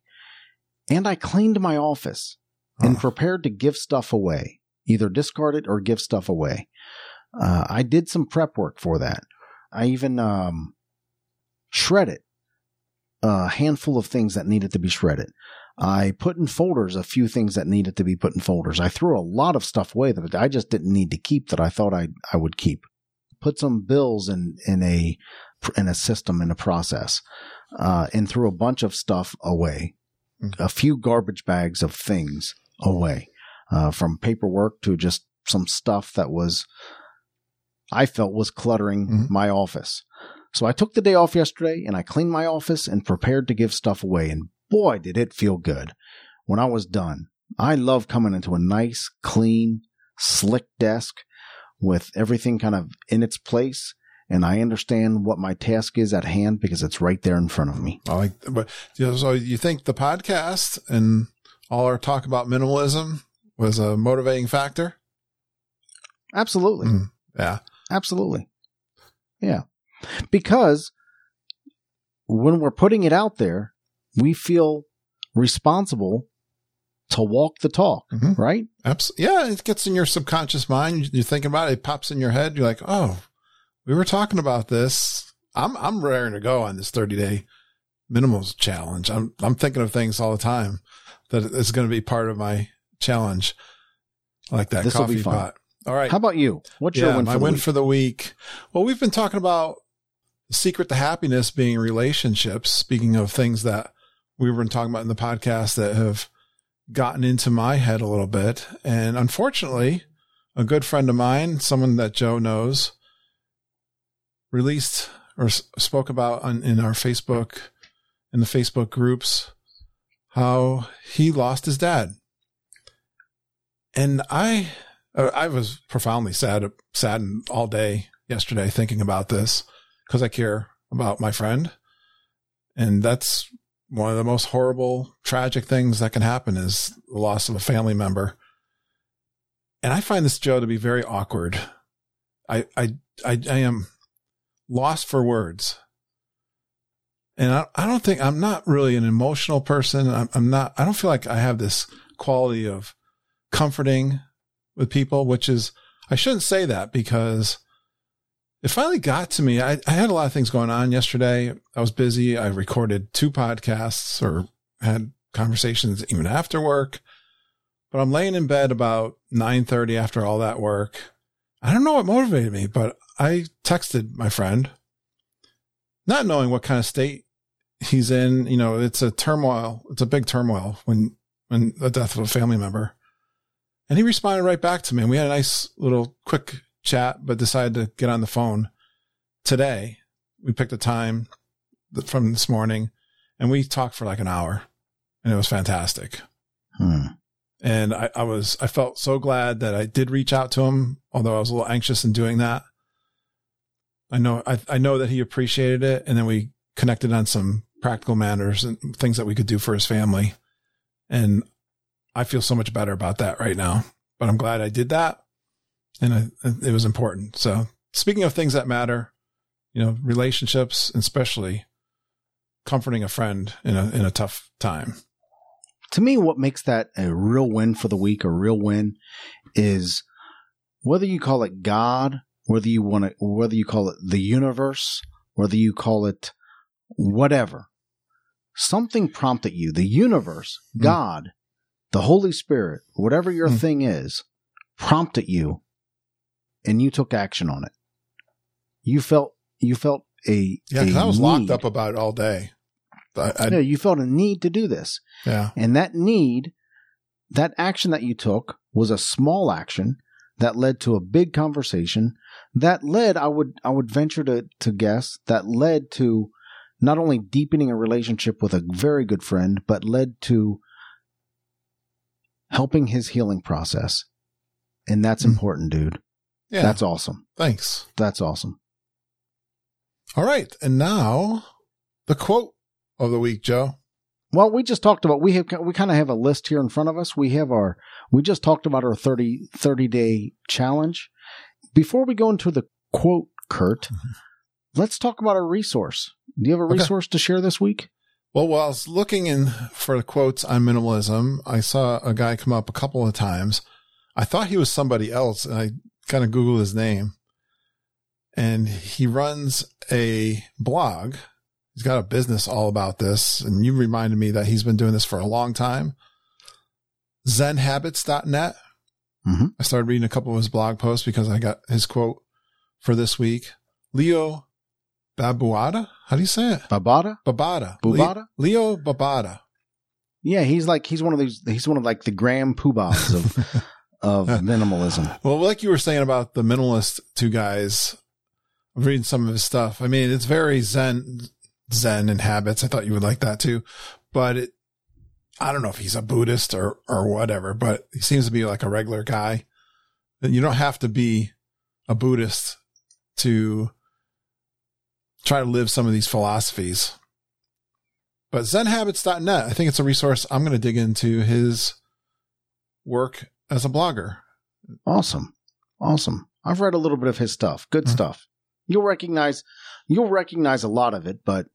And I cleaned my office and Oh. prepared to give stuff away, either discard it or give stuff away. Uh, I did some prep work for that. I even um, shredded a handful of things that needed to be shredded. I put in folders a few things that needed to be put in folders. I threw a lot of stuff away that I just didn't need to keep that I thought I I would keep. Put some bills in in a in a system in a process, uh, and threw a bunch of stuff away. A few garbage bags of things away, uh, from paperwork to just some stuff that was I felt was cluttering Mhm. my office. So I took the day off yesterday and I cleaned my office and prepared to give stuff away. And boy, did it feel good when I was done. I love coming into a nice, clean, slick desk with everything kind of in its place. And I understand what my task is at hand because it's right there in front of me. I like, but you know, so you think the podcast and all our talk about minimalism was a motivating factor? Absolutely. Mm. Yeah. Absolutely. Yeah. Because when we're putting it out there, we feel responsible to walk the talk, Mhm. right? Absolutely. Yeah. It gets in your subconscious mind. You're thinking about it. It pops in your head. You're like, oh, we were talking about this. I'm, I'm raring to go on this 30 day minimals challenge. I'm, I'm thinking of things all the time that is going to be part of my challenge. I like that This'll be coffee pot. All right. How about you? What's your win my for the win week? for the week. Well, we've been talking about the secret to happiness being relationships. Speaking of things that we've been talking about in the podcast that have gotten into my head a little bit. And unfortunately, a good friend of mine, someone that Joe knows, released or spoke about on, in our Facebook, in the Facebook groups, how he lost his dad. And I, uh, I was profoundly sad, saddened all day yesterday thinking about this because I care about my friend. And that's one of the most horrible, tragic things that can happen is the loss of a family member. And I find this Joe to be very awkward. I, I, I, I am lost for words. And I, I don't think I'm not really an emotional person. I'm, I'm not, I don't feel like I have this quality of comforting with people, which is, I shouldn't say that because it finally got to me. I, I had a lot of things going on yesterday. I was busy. I recorded two podcasts or had conversations even after work. But I'm laying in bed about 9:30 after all that work. I don't know what motivated me, but I texted my friend not knowing what kind of state he's in, you know, it's a turmoil, it's a big turmoil when when the death of a family member. And he responded right back to me. And we had a nice little quick chat, but decided to get on the phone today. We picked a time from this morning and we talked for like an hour and it was fantastic. Hmm. And I, I was, I felt so glad that I did reach out to him, although I was a little anxious in doing that. I know, I, I know that he appreciated it. And then we connected on some practical matters and things that we could do for his family. And I feel so much better about that right now, but I'm glad I did that. And I, it was important. So speaking of things that matter, you know, relationships, especially comforting a friend in a, in a tough time to me, what makes that a real win for the week, a real win, is whether you call it God, whether you want to, whether you call it the universe, whether you call it whatever, something prompted you. The universe, mm. God, the Holy Spirit, whatever your mm. thing is, prompted you, and you took action on it. You felt you felt a yeah. Because I was need. locked up about it all day. I, I, yeah, you felt a need to do this. Yeah. And that need, that action that you took was a small action that led to a big conversation that led, I would, I would venture to, to guess that led to not only deepening a relationship with a very good friend, but led to helping his healing process. And that's mm. important, dude. Yeah. That's awesome. Thanks. That's awesome. All right. And now the quote of the week, Joe? Well, we just talked about we have we kind of have a list here in front of us. We have our we just talked about our 30, 30 day challenge. Before we go into the quote, Curt, mm-hmm. Let's talk about a resource. Do you have a resource okay. to share this week? Well, while I was looking in for the quotes on minimalism, I saw a guy come up a couple of times. I thought he was somebody else, and I kind of Googled his name. And he runs a blog He's got a business all about this. And you reminded me that he's been doing this for a long time. ZenHabits.net. Mm-hmm. I started reading a couple of his blog posts because I got his quote for this week. Leo Babauta? How do you say it? Babada? Babada. Bubada? Leo Babada. Yeah, he's like he's one of these he's one of like the Graham Poobahs of of minimalism. Well, like you were saying about the minimalist two guys, I'm reading some of his stuff. I mean, it's very zen Zen and habits. I thought you would like that too, but it, I don't know if he's a Buddhist or, or whatever, but he seems to be like a regular guy. And you don't have to be a Buddhist to try to live some of these philosophies. But zenhabits.net, I think it's a resource I'm going to dig into his work as a blogger. Awesome. Awesome. I've read a little bit of his stuff. Good mm-hmm. stuff. You'll recognize you'll recognize a lot of it, but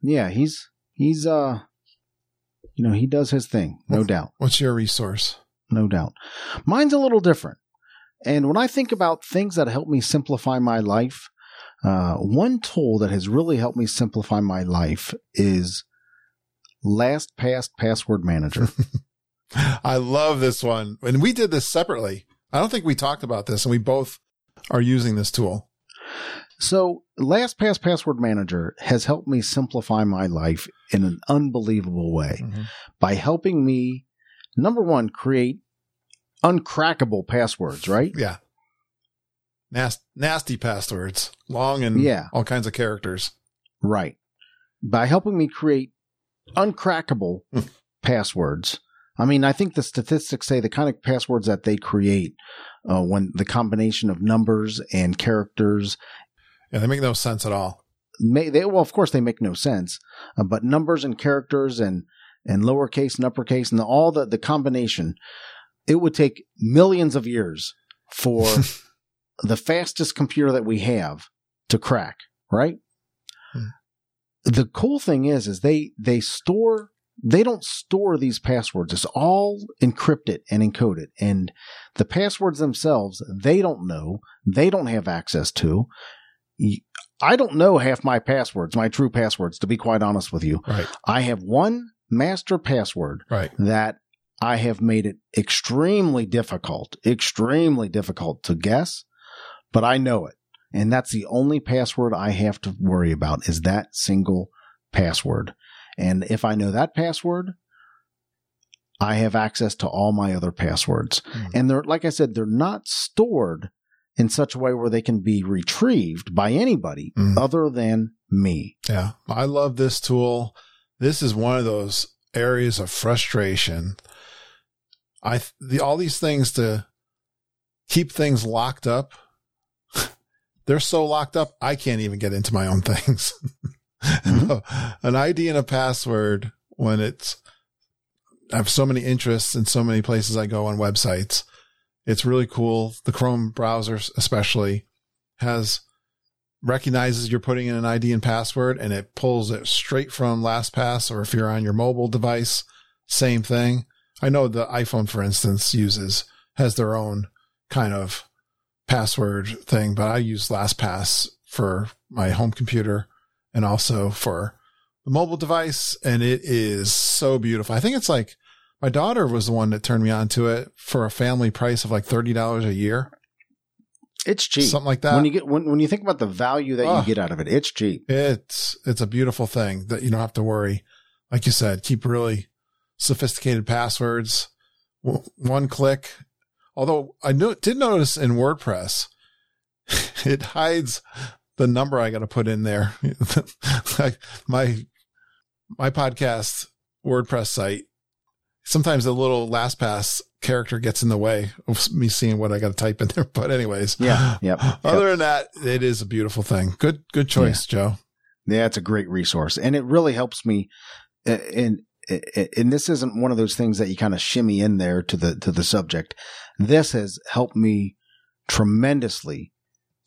yeah, he's he's uh you know, he does his thing, no what, doubt. What's your resource? No doubt. Mine's a little different. And when I think about things that help me simplify my life, uh, one tool that has really helped me simplify my life is LastPass Password Manager. I love this one. And we did this separately. I don't think we talked about this, and we both are using this tool. So, LastPass Password Manager has helped me simplify my life in an unbelievable way mm-hmm. by helping me, number one, create uncrackable passwords, right? Yeah. Nasty, nasty passwords, long and yeah. all kinds of characters. Right. By helping me create uncrackable passwords. I mean, I think the statistics say the kind of passwords that they create uh, when the combination of numbers and characters yeah, they make no sense at all. May, they, well, of course, they make no sense. Uh, but numbers and characters and and lowercase and uppercase and the, all the the combination, it would take millions of years for the fastest computer that we have to crack. right? Hmm. The cool thing is, is they, they store, they don't store these passwords. It's all encrypted and encoded. And the passwords themselves, they don't know. They don't have access to. I don't know half my passwords, my true passwords, to be quite honest with you. Right. I have one master password Right. that I have made it extremely difficult, extremely difficult to guess, but I know it. And that's the only password I have to worry about is that single password. And if I know that password, I have access to all my other passwords. Mm. And they're, like I said, they're not stored in such a way where they can be retrieved by anybody Mm. other than me. Yeah. I love this tool. This is one of those areas of frustration. I, the, all these things to keep things locked up. They're so locked up. I can't even get into my own things. Mm-hmm. An ID and a password when it's, I have so many interests in so many places I go on websites. It's really cool. The Chrome browser, especially, has recognizes you're putting in an ID and password and it pulls it straight from LastPass or if you're on your mobile device, same thing. I know the iPhone, for instance, uses, has their own kind of password thing, but I use LastPass for my home computer and also for the mobile device. And it is so beautiful. I think it's like my daughter was the one that turned me on to it for a family price of like $30 a year, It's cheap. something like that. when you get when, when you think about the value that Oh. you get out of it, it's cheap. It's it's a beautiful thing that you don't have to worry. Like you said, keep really sophisticated passwords. W- One click. Although I did notice in WordPress, it hides the number I got to put in there. like my my podcast WordPress site. Sometimes the little LastPass character gets in the way of me seeing what I got to type in there. But anyways, Yeah, yep. Other than that, it is a beautiful thing. Good, good choice, Joe. Yeah, it's a great resource, and it really helps me. And and this isn't one of those things that you kind of shimmy in there to the to the subject. This has helped me tremendously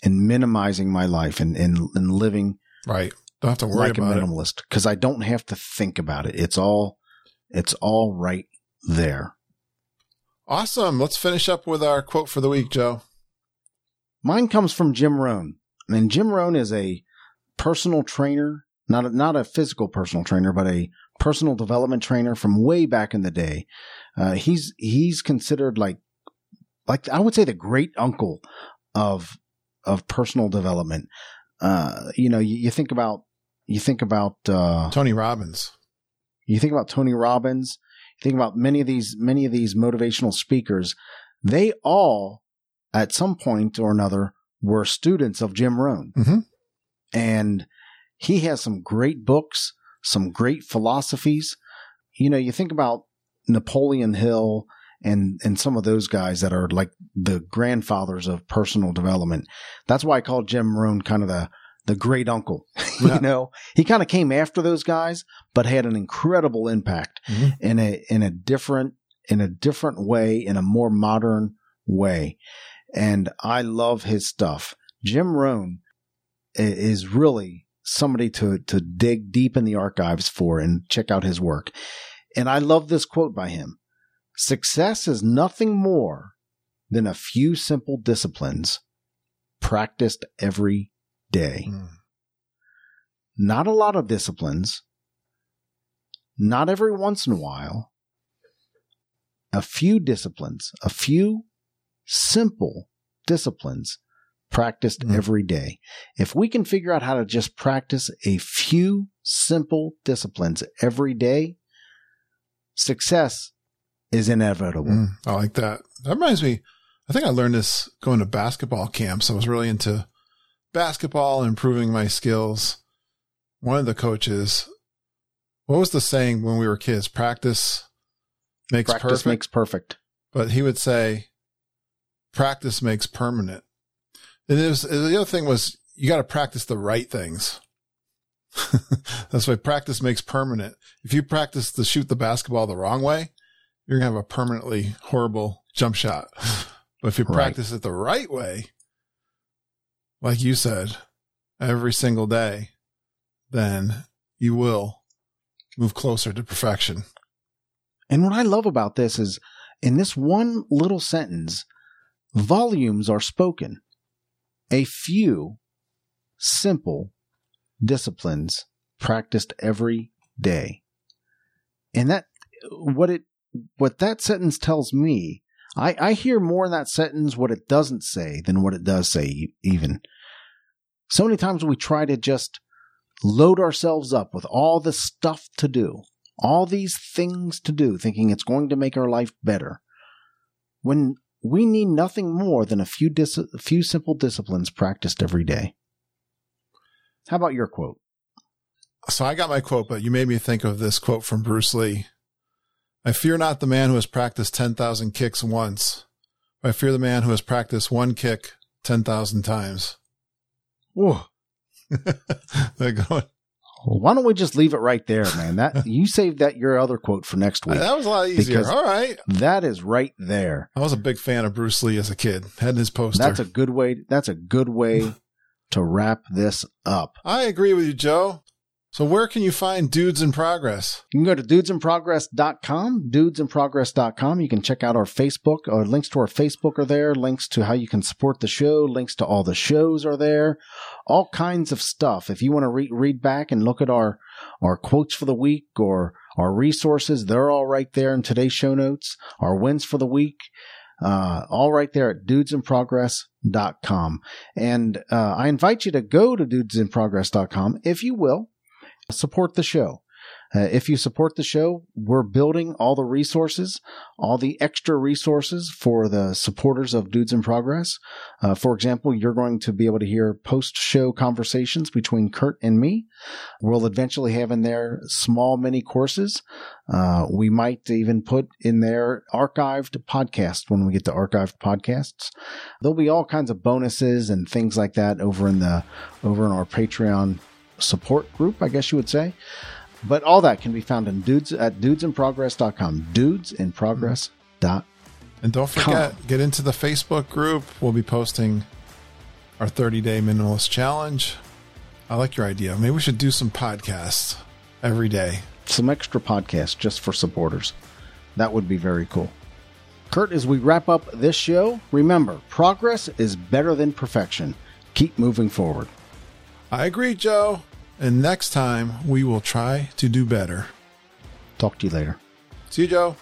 in minimizing my life and and, and living Right. Don't have to worry like a about it. minimalist because I don't have to think about it. It's all it's all right there. Awesome. Let's finish up with our quote for the week, Joe. Mine comes from Jim Rohn, and Jim Rohn is a personal trainer, not a, not a physical personal trainer, but a personal development trainer from way back in the day. Uh, he's he's considered like like I would say the great uncle of of personal development. Uh, you know, you, you think about you think about uh, Tony Robbins. you think about Tony Robbins, you think about many of these many of these motivational speakers, they all at some point or another were students of Jim Rohn. Mhm. And he has some great books, some great philosophies. You know, you think about Napoleon Hill and and some of those guys that are like the grandfathers of personal development. That's why I call Jim Rohn kind of the the great uncle. Yeah. you know, he kind of came after those guys, but had an incredible impact Mhm. in a in a different in a different way, in a more modern way. And I love his stuff. Jim Rohn is really somebody to to dig deep in the archives for and check out his work. And I love this quote by him. Success is nothing more than a few simple disciplines practiced every day. Mm. Not a lot of disciplines, not every once in a while, a few disciplines, a few simple disciplines practiced Mm. every day. If we can figure out how to just practice a few simple disciplines every day, success is inevitable. Mm, I like that. That reminds me. I think I learned this going to basketball camps. I was really into basketball improving my skills. One of the coaches, what was the saying when we were kids? Practice makes Practice perfect. makes perfect. but he would say, practice makes permanent. And it was, the other thing was you got to practice the right things. That's why practice makes permanent. If you practice to shoot the basketball the wrong way, you're going to have a permanently horrible jump shot. But if you Right. practice it the right way, like you said, every single day, then you will move closer to perfection. And what I love about this is in this one little sentence, volumes are spoken. A few simple disciplines practiced every day. And that, what it, what that sentence tells me, I, I hear more in that sentence what it doesn't say than what it does say, even. So many times we try to just load ourselves up with all this stuff to do, all these things to do, thinking it's going to make our life better. When we need nothing more than a few dis- a few simple disciplines practiced every day. How about your quote? So I got my quote, but you made me think of this quote from Bruce Lee. I fear not the man who has practiced 10,000 kicks once. I fear the man who has practiced one kick 10,000 times. Whoa. They're going, Well, why don't we just leave it right there, man? That you saved that your other quote for next week. that was a lot easier. All right. That is right there. I was a big fan of Bruce Lee as a kid. Had his poster. That's a good way. That's a good way to wrap this up. I agree with you, Joe. So where can you find Dudes in Progress? You can go to dudesinprogress.com, dudesinprogress.com. You can check out our Facebook, or links to our Facebook are there, links to how you can support the show, links to all the shows are there, all kinds of stuff. If you want to re- read back and look at our, our quotes for the week or our resources, they're all right there in today's show notes. Our wins for the week, uh, all right there at dudesinprogress.com. And uh, I invite you to go to dudesinprogress.com if you will support the show. Uh, if you support the show, we're building all the resources, all the extra resources for the supporters of Dudes in Progress. Uh, for example, you're going to be able to hear post show conversations between Curt and me. We'll eventually have in there small mini courses. Uh, we might even put in there archived podcasts when we get to archived podcasts. There'll be all kinds of bonuses and things like that over in the over in our Patreon support group, I guess you would say. But all that can be found in dudes at dudesinprogress.com. Dudesinprogress.com. And don't forget, get into the Facebook group. We'll be posting our 30 day minimalist challenge. I like your idea. Maybe we should do some podcasts every day. Some extra podcasts just for supporters. That would be very cool. Curt, as we wrap up this show, remember progress is better than perfection. Keep moving forward. I agree, Joe. And next time we will try to do better. Talk to you later. See you, Joe.